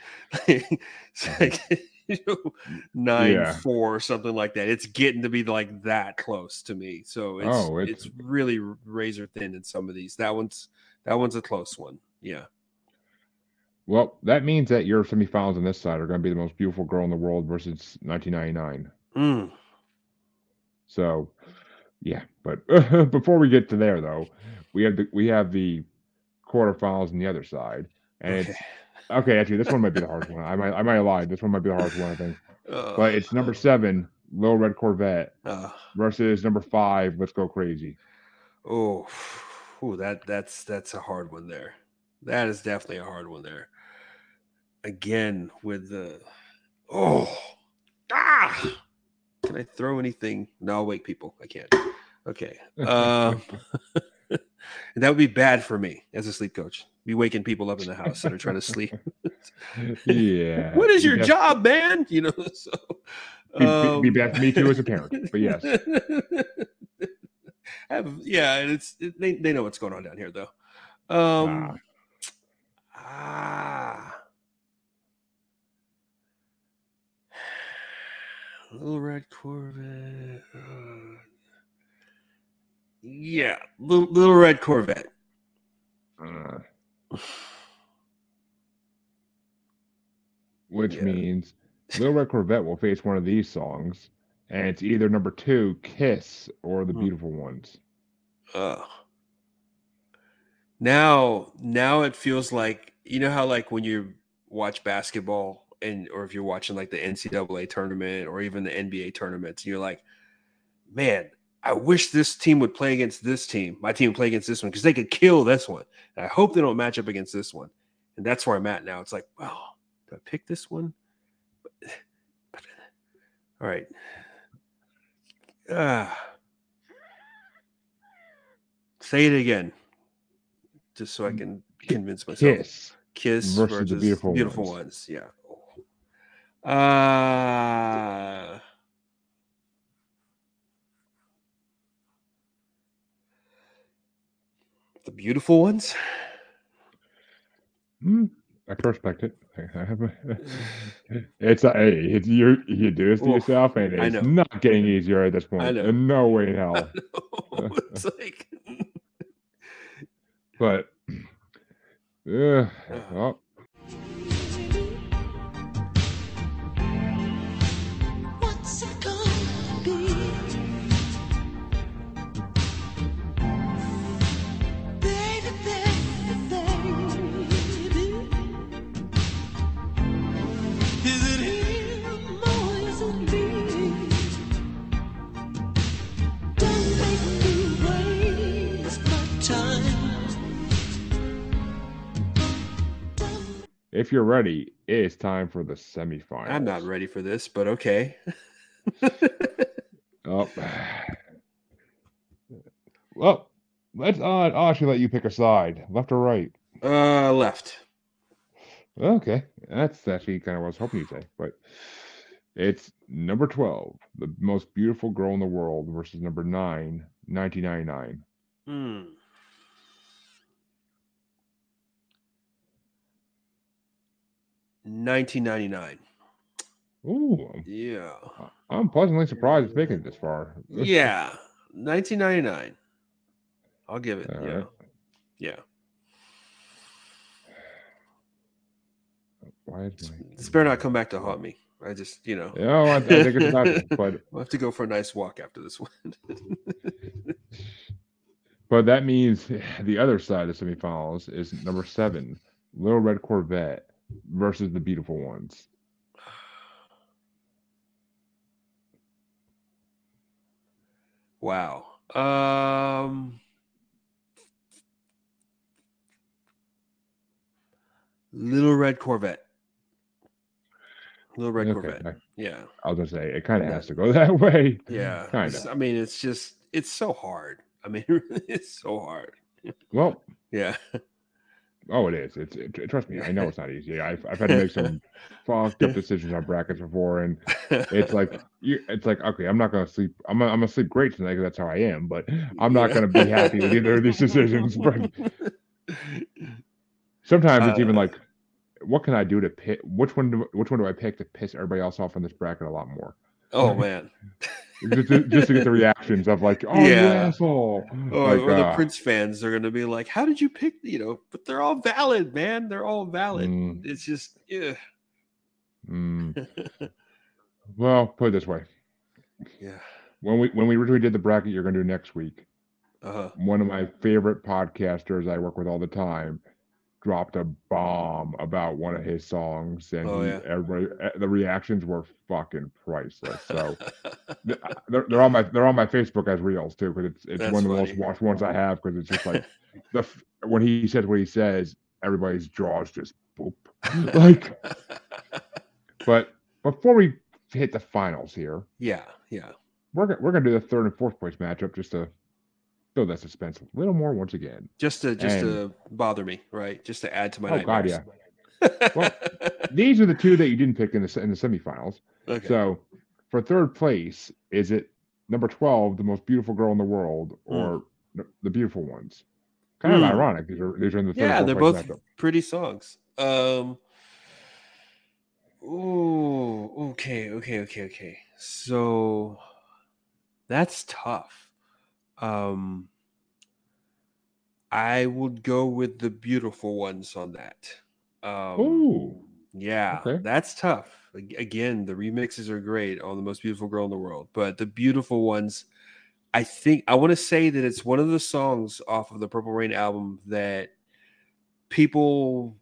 like, you know, nine Yeah. four or something like that. It's getting to be like that close to me. So it's Oh, it's, it's- really razor thin in some of these. That one's that one's a close one. Yeah. Well, that means that your semifinals on this side are going to be the most beautiful girl in the world versus 1999. Mm. So, yeah. But before we get to there, though, we have the we have the quarterfinals on the other side, and Okay. it's okay. Actually, this one might be the hardest one. I might I might lied. This one might be the hardest one, I think. Uh, But it's number seven, Little Red Corvette, uh, versus number five, Let's Go Crazy. oh, ooh, that that's that's a hard one there. That is definitely a hard one there. Again, with the oh ah, can I throw anything? No, I'll wake people. I can't. Okay. Um, that would be bad for me as a sleep coach. Be waking people up in the house that are trying to sleep. yeah. what is your job, man? You know, so Be, be, be um, bad for me too as a parent. But yes, have yeah, and it's it, they they know what's going on down here though. Um, ah, little red Corvette. uh, yeah, little, little red Corvette. uh, which Yeah. means Little Red Corvette will face one of these songs, and it's either number two, Kiss, or The Hmm. Beautiful Ones. Ugh. Now, now it feels like you know how like when you're watch basketball and or if you're watching like the NCAA tournament or even the NBA tournaments, and you're like, man, I wish this team would play against this team. My team would play against this one because they could kill this one. And I hope they don't match up against this one. And that's where I'm at now. It's like, well, do I pick this one? But, but, all right. Ah. say it again, just so I can convince myself. Kiss. Kiss versus versus, the Beautiful beautiful, Ones. ones. Yeah. Uh the beautiful ones. Hmm, I can respect it. I have a- it's a, it's you. You do this to Oof, yourself, and it's not getting easier at this point. know. No way in hell. it's like But yeah, oh, if you're ready, it's time for the semifinals. I'm not ready for this, but okay. Oh. Well, let's. Uh, I'll actually let you pick a side, left or right. uh left. Okay, that's actually kind of what I was hoping you'd say, but it's number 12, the most beautiful girl in the world, versus number 9, 1999. Hmm. Nineteen ninety nine. Ooh, Yeah. I'm pleasantly surprised it's making it this far. Yeah. Nineteen ninety nine. I'll give it. All yeah. right. Yeah. Why. This better not come back to haunt me. I just, you know, No, I, I think it's not, but I'll have to go for a nice walk after this one. but that means the other side of semifinals is number seven, Little Red Corvette versus the Beautiful Ones. wow. Um Little Red Corvette. Little Red Okay, Corvette. Yeah. I was gonna say it kind of Yeah. has to go that way. Yeah. Kinda. I mean, it's just it's so hard. I mean, it's so hard. Well, Yeah. Oh, it is. It's it, trust me. I know it's not easy. I've I've had to make some fucked up decisions on brackets before, and it's like you. It's like okay, I'm not gonna sleep. I'm gonna, I'm gonna sleep great tonight because that's how I am. But I'm not Yeah. gonna be happy with either of these decisions. But sometimes it's even Uh, like, what can I do to pick? Which one? Do, which one do I pick to piss everybody else off in this bracket a lot more? oh man. Just to, just to get the reactions of like, oh, you Yeah. asshole. Or, like, or the uh, Prince fans are gonna be like, "How did you pick?" You know, but they're all valid, man. They're all valid. mm, It's just, yeah, mm. Well, put it this way: yeah. when we when we originally did the bracket, you're gonna do next week. Uh-huh. one of my favorite podcasters I work with all the time dropped a bomb about one of his songs, and Oh, he, yeah. everybody the reactions were fucking priceless. So uh, they're, they're on my they're on my Facebook as reels too because it's it's That's one of the most watched ones I have because it's just like the when he says what he says, everybody's jaws just boop. like, but before we hit the finals here, yeah, yeah. we're we're gonna do the third and fourth place matchup just to build that suspense a little more once again. Just to just And- to bother me, right? Just to add to my Oh God, yeah. Well, These are the two that you didn't pick in the in the semifinals. okay. So for third place, is it number twelve, the most beautiful girl in the world, or the- the beautiful ones? Kind of Hmm. ironic. These are these are in the third yeah, they're both matchup. pretty songs. Um. Ooh, okay, okay, okay, okay. So that's tough. Um, I would go with the beautiful ones on that. Um, Ooh, yeah, okay. that's tough. Again, the remixes are great on the most beautiful girl in the world, but the beautiful ones, I think I want to say that it's one of the songs off of the Purple Rain album that people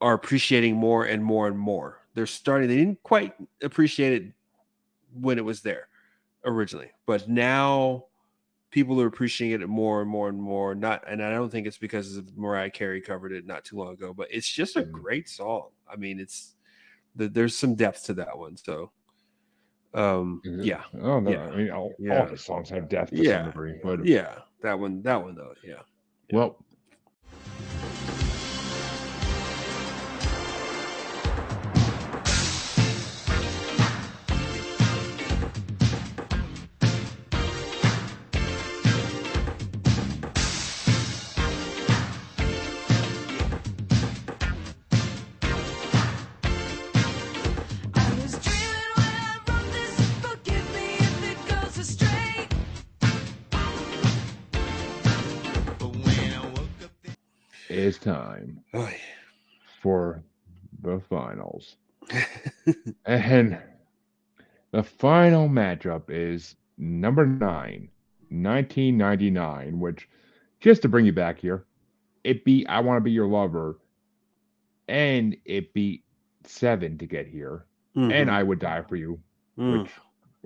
are appreciating more and more and more. They're starting. They didn't quite appreciate it when it was there originally, but now people are appreciating it more and more and more. Not, and I don't think it's because of Mariah Carey covered it not too long ago, but it's just a Mhm. great song. I mean, it's the, there's some depth to that one. So, um, yeah, Oh no, Yeah. I mean all, Yeah. all the songs have depth to Yeah. degree, but yeah, that one, that one though, yeah. well. Time Oh, yeah. for the finals. and the final matchup is number nine, 1999, which, just to bring you back here, it beat I Want to Be Your Lover, and it beat seven to get here, Mhm. and I Would Die for You, Mm. which,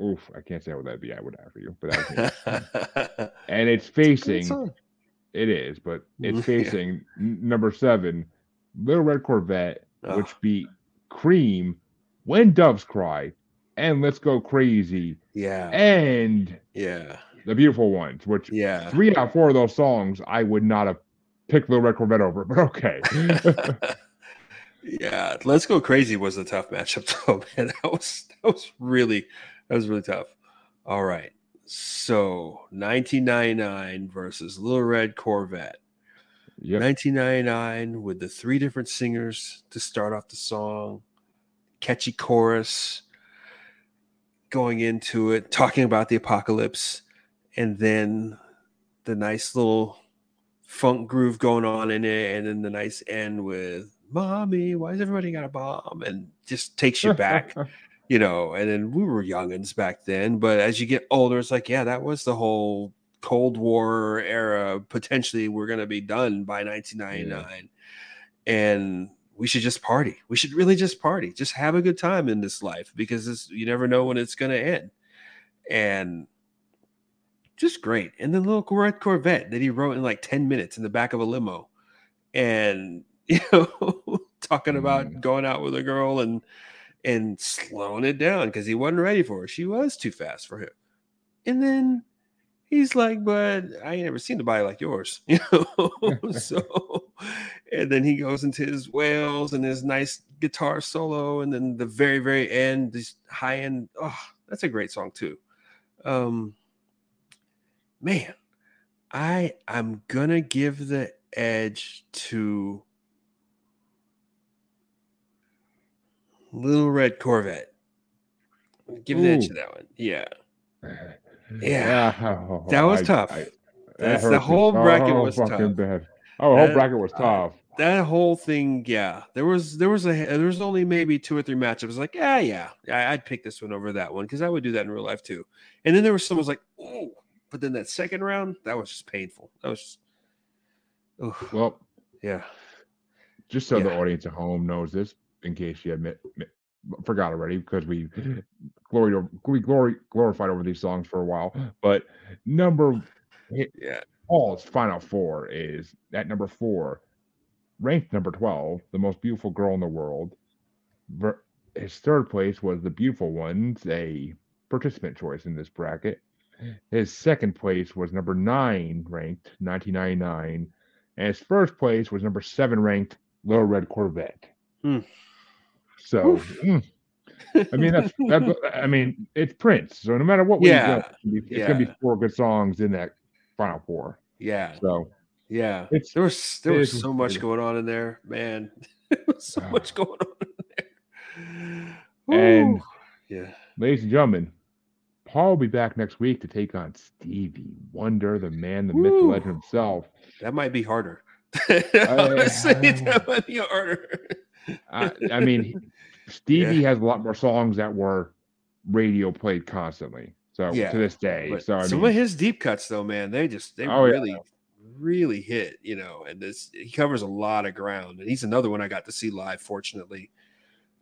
oof, I can't say what that'd be. I Would Die for You, but that was and it's facing. It is, but it's mm-hmm. facing n- number seven, Little Red Corvette, Oh. which beat Cream, When Doves Cry, and Let's Go Crazy, yeah, and yeah, The Beautiful Ones, which yeah. three out of four of those songs I would not have picked Little Red Corvette over, but okay. yeah, let's go crazy was a tough matchup though, man. That was that was really that was really tough. All right. So 1999 versus Little Red Corvette. yep. 1999 with the three different singers to start off the song, catchy chorus, going into it, talking about the apocalypse, and then the nice little funk groove going on in it, and then the nice end with "Mommy, why is everybody got a bomb?" and just takes you back you know, and then we were youngins back then. But as you get older, it's like, yeah, that was the whole Cold War era. Potentially, we're going to be done by 1999. And we should just party. We should really just party, just have a good time in this life because you never know when it's going to end. And just great. And the little red Corvette that he wrote in like 10 minutes in the back of a limo. And, you know, talking about Mm. going out with a girl and, and slowing it down because he wasn't ready for her. She was too fast for him. And then he's like, but I ain't never seen a body like yours, you know. so and then he goes into his wails and his nice guitar solo, and then the very, very end, this high end. Oh, that's a great song too. Um man, I I'm gonna give the edge to Little Red Corvette. Give the edge to that one. Yeah. Yeah. That was I- tough. I- that That's the hurt me whole bracket so was tough. Bad. Oh, the whole bracket was I- tough. That whole thing, yeah. There was there was a there was only maybe two or three matchups. Like, yeah, yeah, I, I'd pick this one over that one because I would do that in real life too. And then there was someone was like, oh, but then that second round, that was just painful. That was, just, oh, Well, yeah, just so the audience at home knows this, in case you admit, forgot already, because we glory we glory glorified over these songs for a while. But number yeah, Paul's final four is at number four, ranked number twelve, the most beautiful girl in the world. His third place was the beautiful ones, a participant choice in this bracket. His second place was number nine ranked, 1999, and his first place was number seven ranked, Little Red Corvette. Hmm. So, mm, I mean, that's, that's I mean, it's Prince. So no matter what way Yeah, you go, it's, gonna be- gonna be four good songs in that final four. yeah, So yeah. There was there was so much going on in there, man. there was so much going on in there. And- Ooh. yeah, ladies and gentlemen, Paul will be back next week to take on Stevie Wonder, the man, the myth, the legend himself. that might be harder. Honestly, that might be harder. I, I mean, Stevie has a lot more songs that were radio played constantly. So Yeah, to this day, But so I some mean, of his deep cuts, though, man, they just they Oh, yeah. really, really hit, you know, and this he covers a lot of ground. And he's another one I got to see live, fortunately.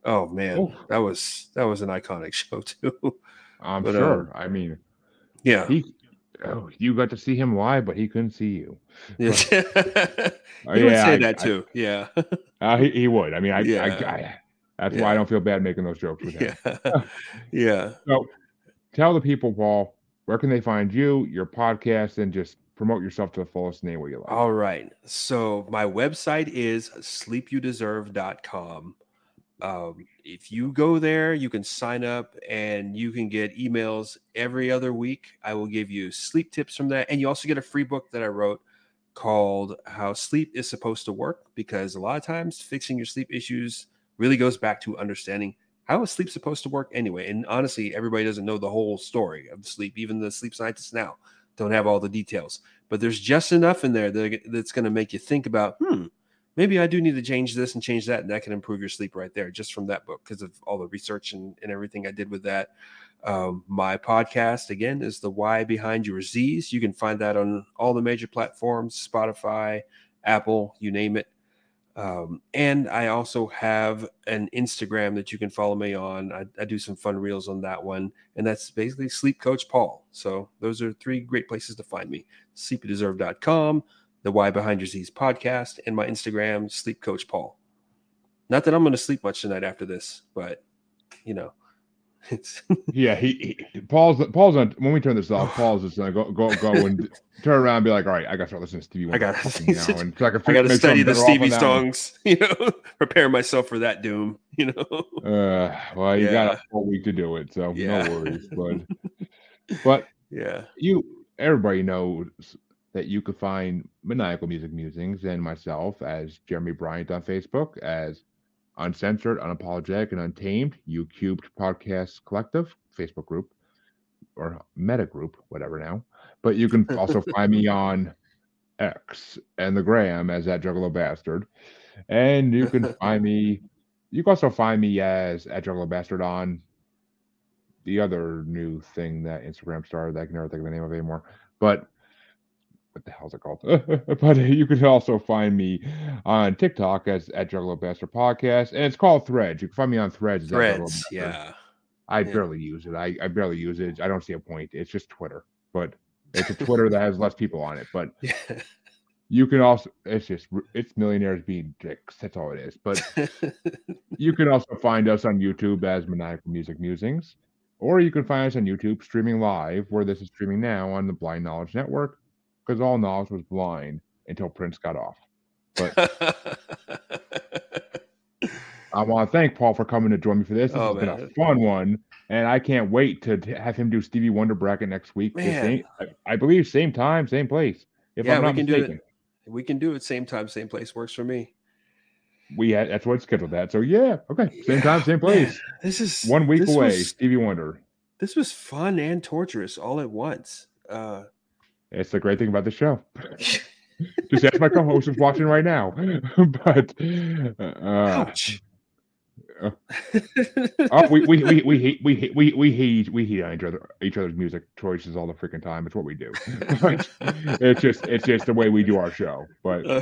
Oh man, Oh. that was that was an iconic show too. I'm But, sure. um, I mean, yeah. he. Oh, you got to see him live, but he couldn't see you. Yeah. Uh, he would yeah, say I- that I- too. yeah. Uh, he, he would. I mean, I, Yeah. I, that's why I don't feel bad making those jokes with him. yeah. yeah. So, tell the people, Paul, where can they find you, your podcast, and just promote yourself to the fullest name what you like. All right. So my website is sleepyoudeserve.com. Um, if you go there, you can sign up and you can get emails every other week. I will give you sleep tips from that. And you also get a free book that I wrote called How Sleep is Supposed to Work, because a lot of times fixing your sleep issues really goes back to understanding how is sleep supposed to work anyway. And honestly, everybody doesn't know the whole story of sleep. Even the sleep scientists now don't have all the details but there's just enough in there that, that's going to make you think about, hmm, maybe I do need to change this and change that, and that can improve your sleep right there, just from that book because of all the research and, and everything I did with that. Um, my podcast again is the Why Behind Your Z's. You can find that on all the major platforms, Spotify, Apple, you name it. Um, and I also have an Instagram that you can follow me on. I, I do some fun reels on that one, and that's basically Sleep Coach Paul. So those are three great places to find me sleepyoudeserve.com, the Why Behind Your Z's podcast, and my Instagram, Sleep Coach Paul. Not that I'm going to sleep much tonight after this, but you know, it's Yeah, he, he Paul's Paul's on when we turn this off. Paul's just gonna go go go and turn around and be like, all right, I got to start listening to Stevie. I gotta- fucking now, and so I can I got to make sure I'm study the Stevie on that one. songs, you know, prepare myself for that doom, you know. Uh, well, you got a whole week to do it, so Yeah. no worries. But but Yeah. you everybody knows that you could find maniacal music musings and myself as Jeremy Bryant on Facebook as uncensored, unapologetic, and untamed. You cubed podcast collective Facebook group or meta group, whatever now. But you can also find me on X and the gram as that juggalo bastard. And you can find me you can also find me as at juggalo bastard on the other new thing that Instagram started that I can never think of the name of anymore. But what the hell's it called? but you can also find me on TikTok as at Juggalo Bastard Podcast, and it's called Threads. You can find me on Threads. as at Juggalo Threads. Yeah. I yeah. barely use it. I, I barely use it. I don't see a point. It's just Twitter, but it's a Twitter that has less people on it. But Yeah. you can also it's just it's millionaires being dicks. That's all it is. But you can also find us on YouTube as Maniacal Music Musings, or you can find us on YouTube streaming live, where this is streaming now on the Blind Knowledge Network, because all knowledge was blind until Prince got off. But I want to thank Paul for coming to join me for this. This Oh, has been a fun one, and I can't wait to have him do Stevie Wonder bracket next week. Man. same- I, I believe same time, same place. If Yeah, I'm we not can do it. mistaken, we can do it same time, same place. Works for me. we had that's what scheduled that. So yeah, okay, same Yeah, time, same man, place. this is One week away, was- Stevie Wonder. this was fun and torturous all at once. Uh, It's the great thing about the show. Just ask my co-host who's watching right now. but uh, ouch. uh, oh, we, we, we, we hate we hate we, we hate we hate on each other each other's music choices all the freaking time. It's what we do. It's just it's just the way we do our show. But Uh,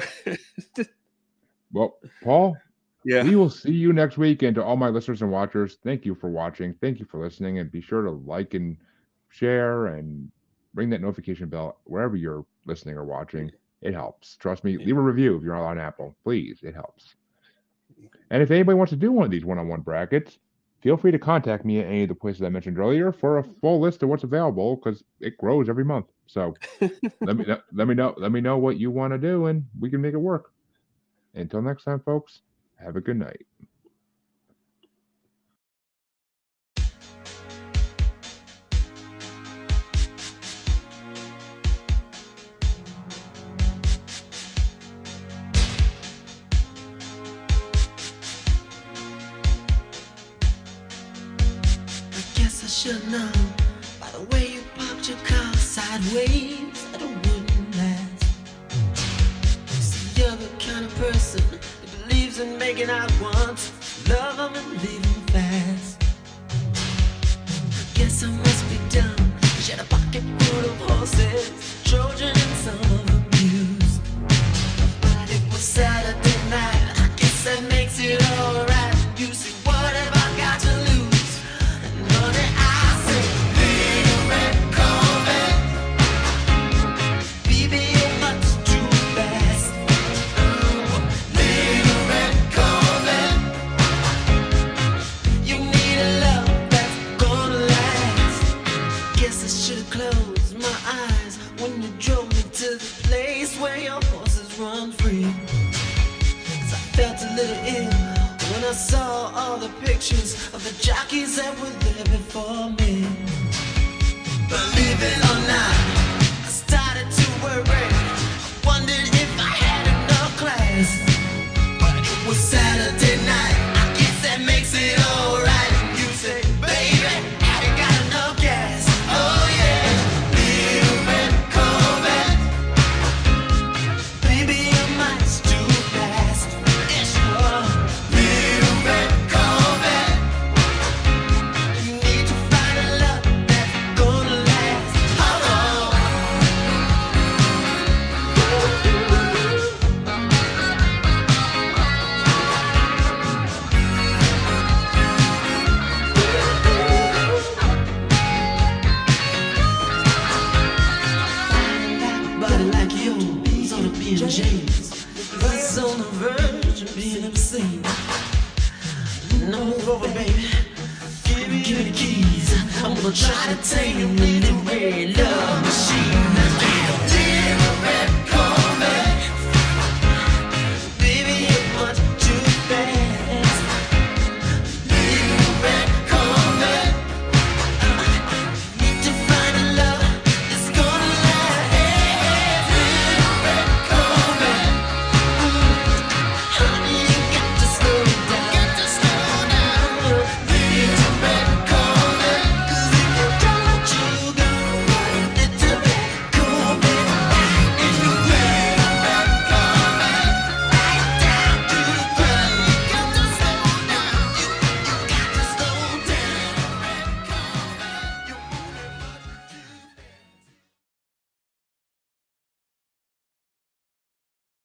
well, Paul, yeah. we will see you next week. And to all my listeners and watchers, thank you for watching. Thank you for listening. And be sure to like and share and ring that notification bell wherever you're listening or watching. It helps. Trust me. Leave a review if you're on Apple. Please. It helps. And if anybody wants to do one of these one on one brackets, feel free to contact me at any of the places I mentioned earlier for a full list of what's available because it grows every month. So let me know, let me know let me know what you want to do and we can make it work. Until next time, folks, have a good night. Should know by the way you parked your car sideways that it wouldn't last. See, you're the kind of person that believes in making out once, love 'em and leave 'em fast. I guess I must be dumb. She had a pocket full of horses, Trojan and some Should've closed my eyes when you drove me to the place where your horses run free. Cause I felt a little ill when I saw all the pictures of the jockeys that were there before me. Believe it or not.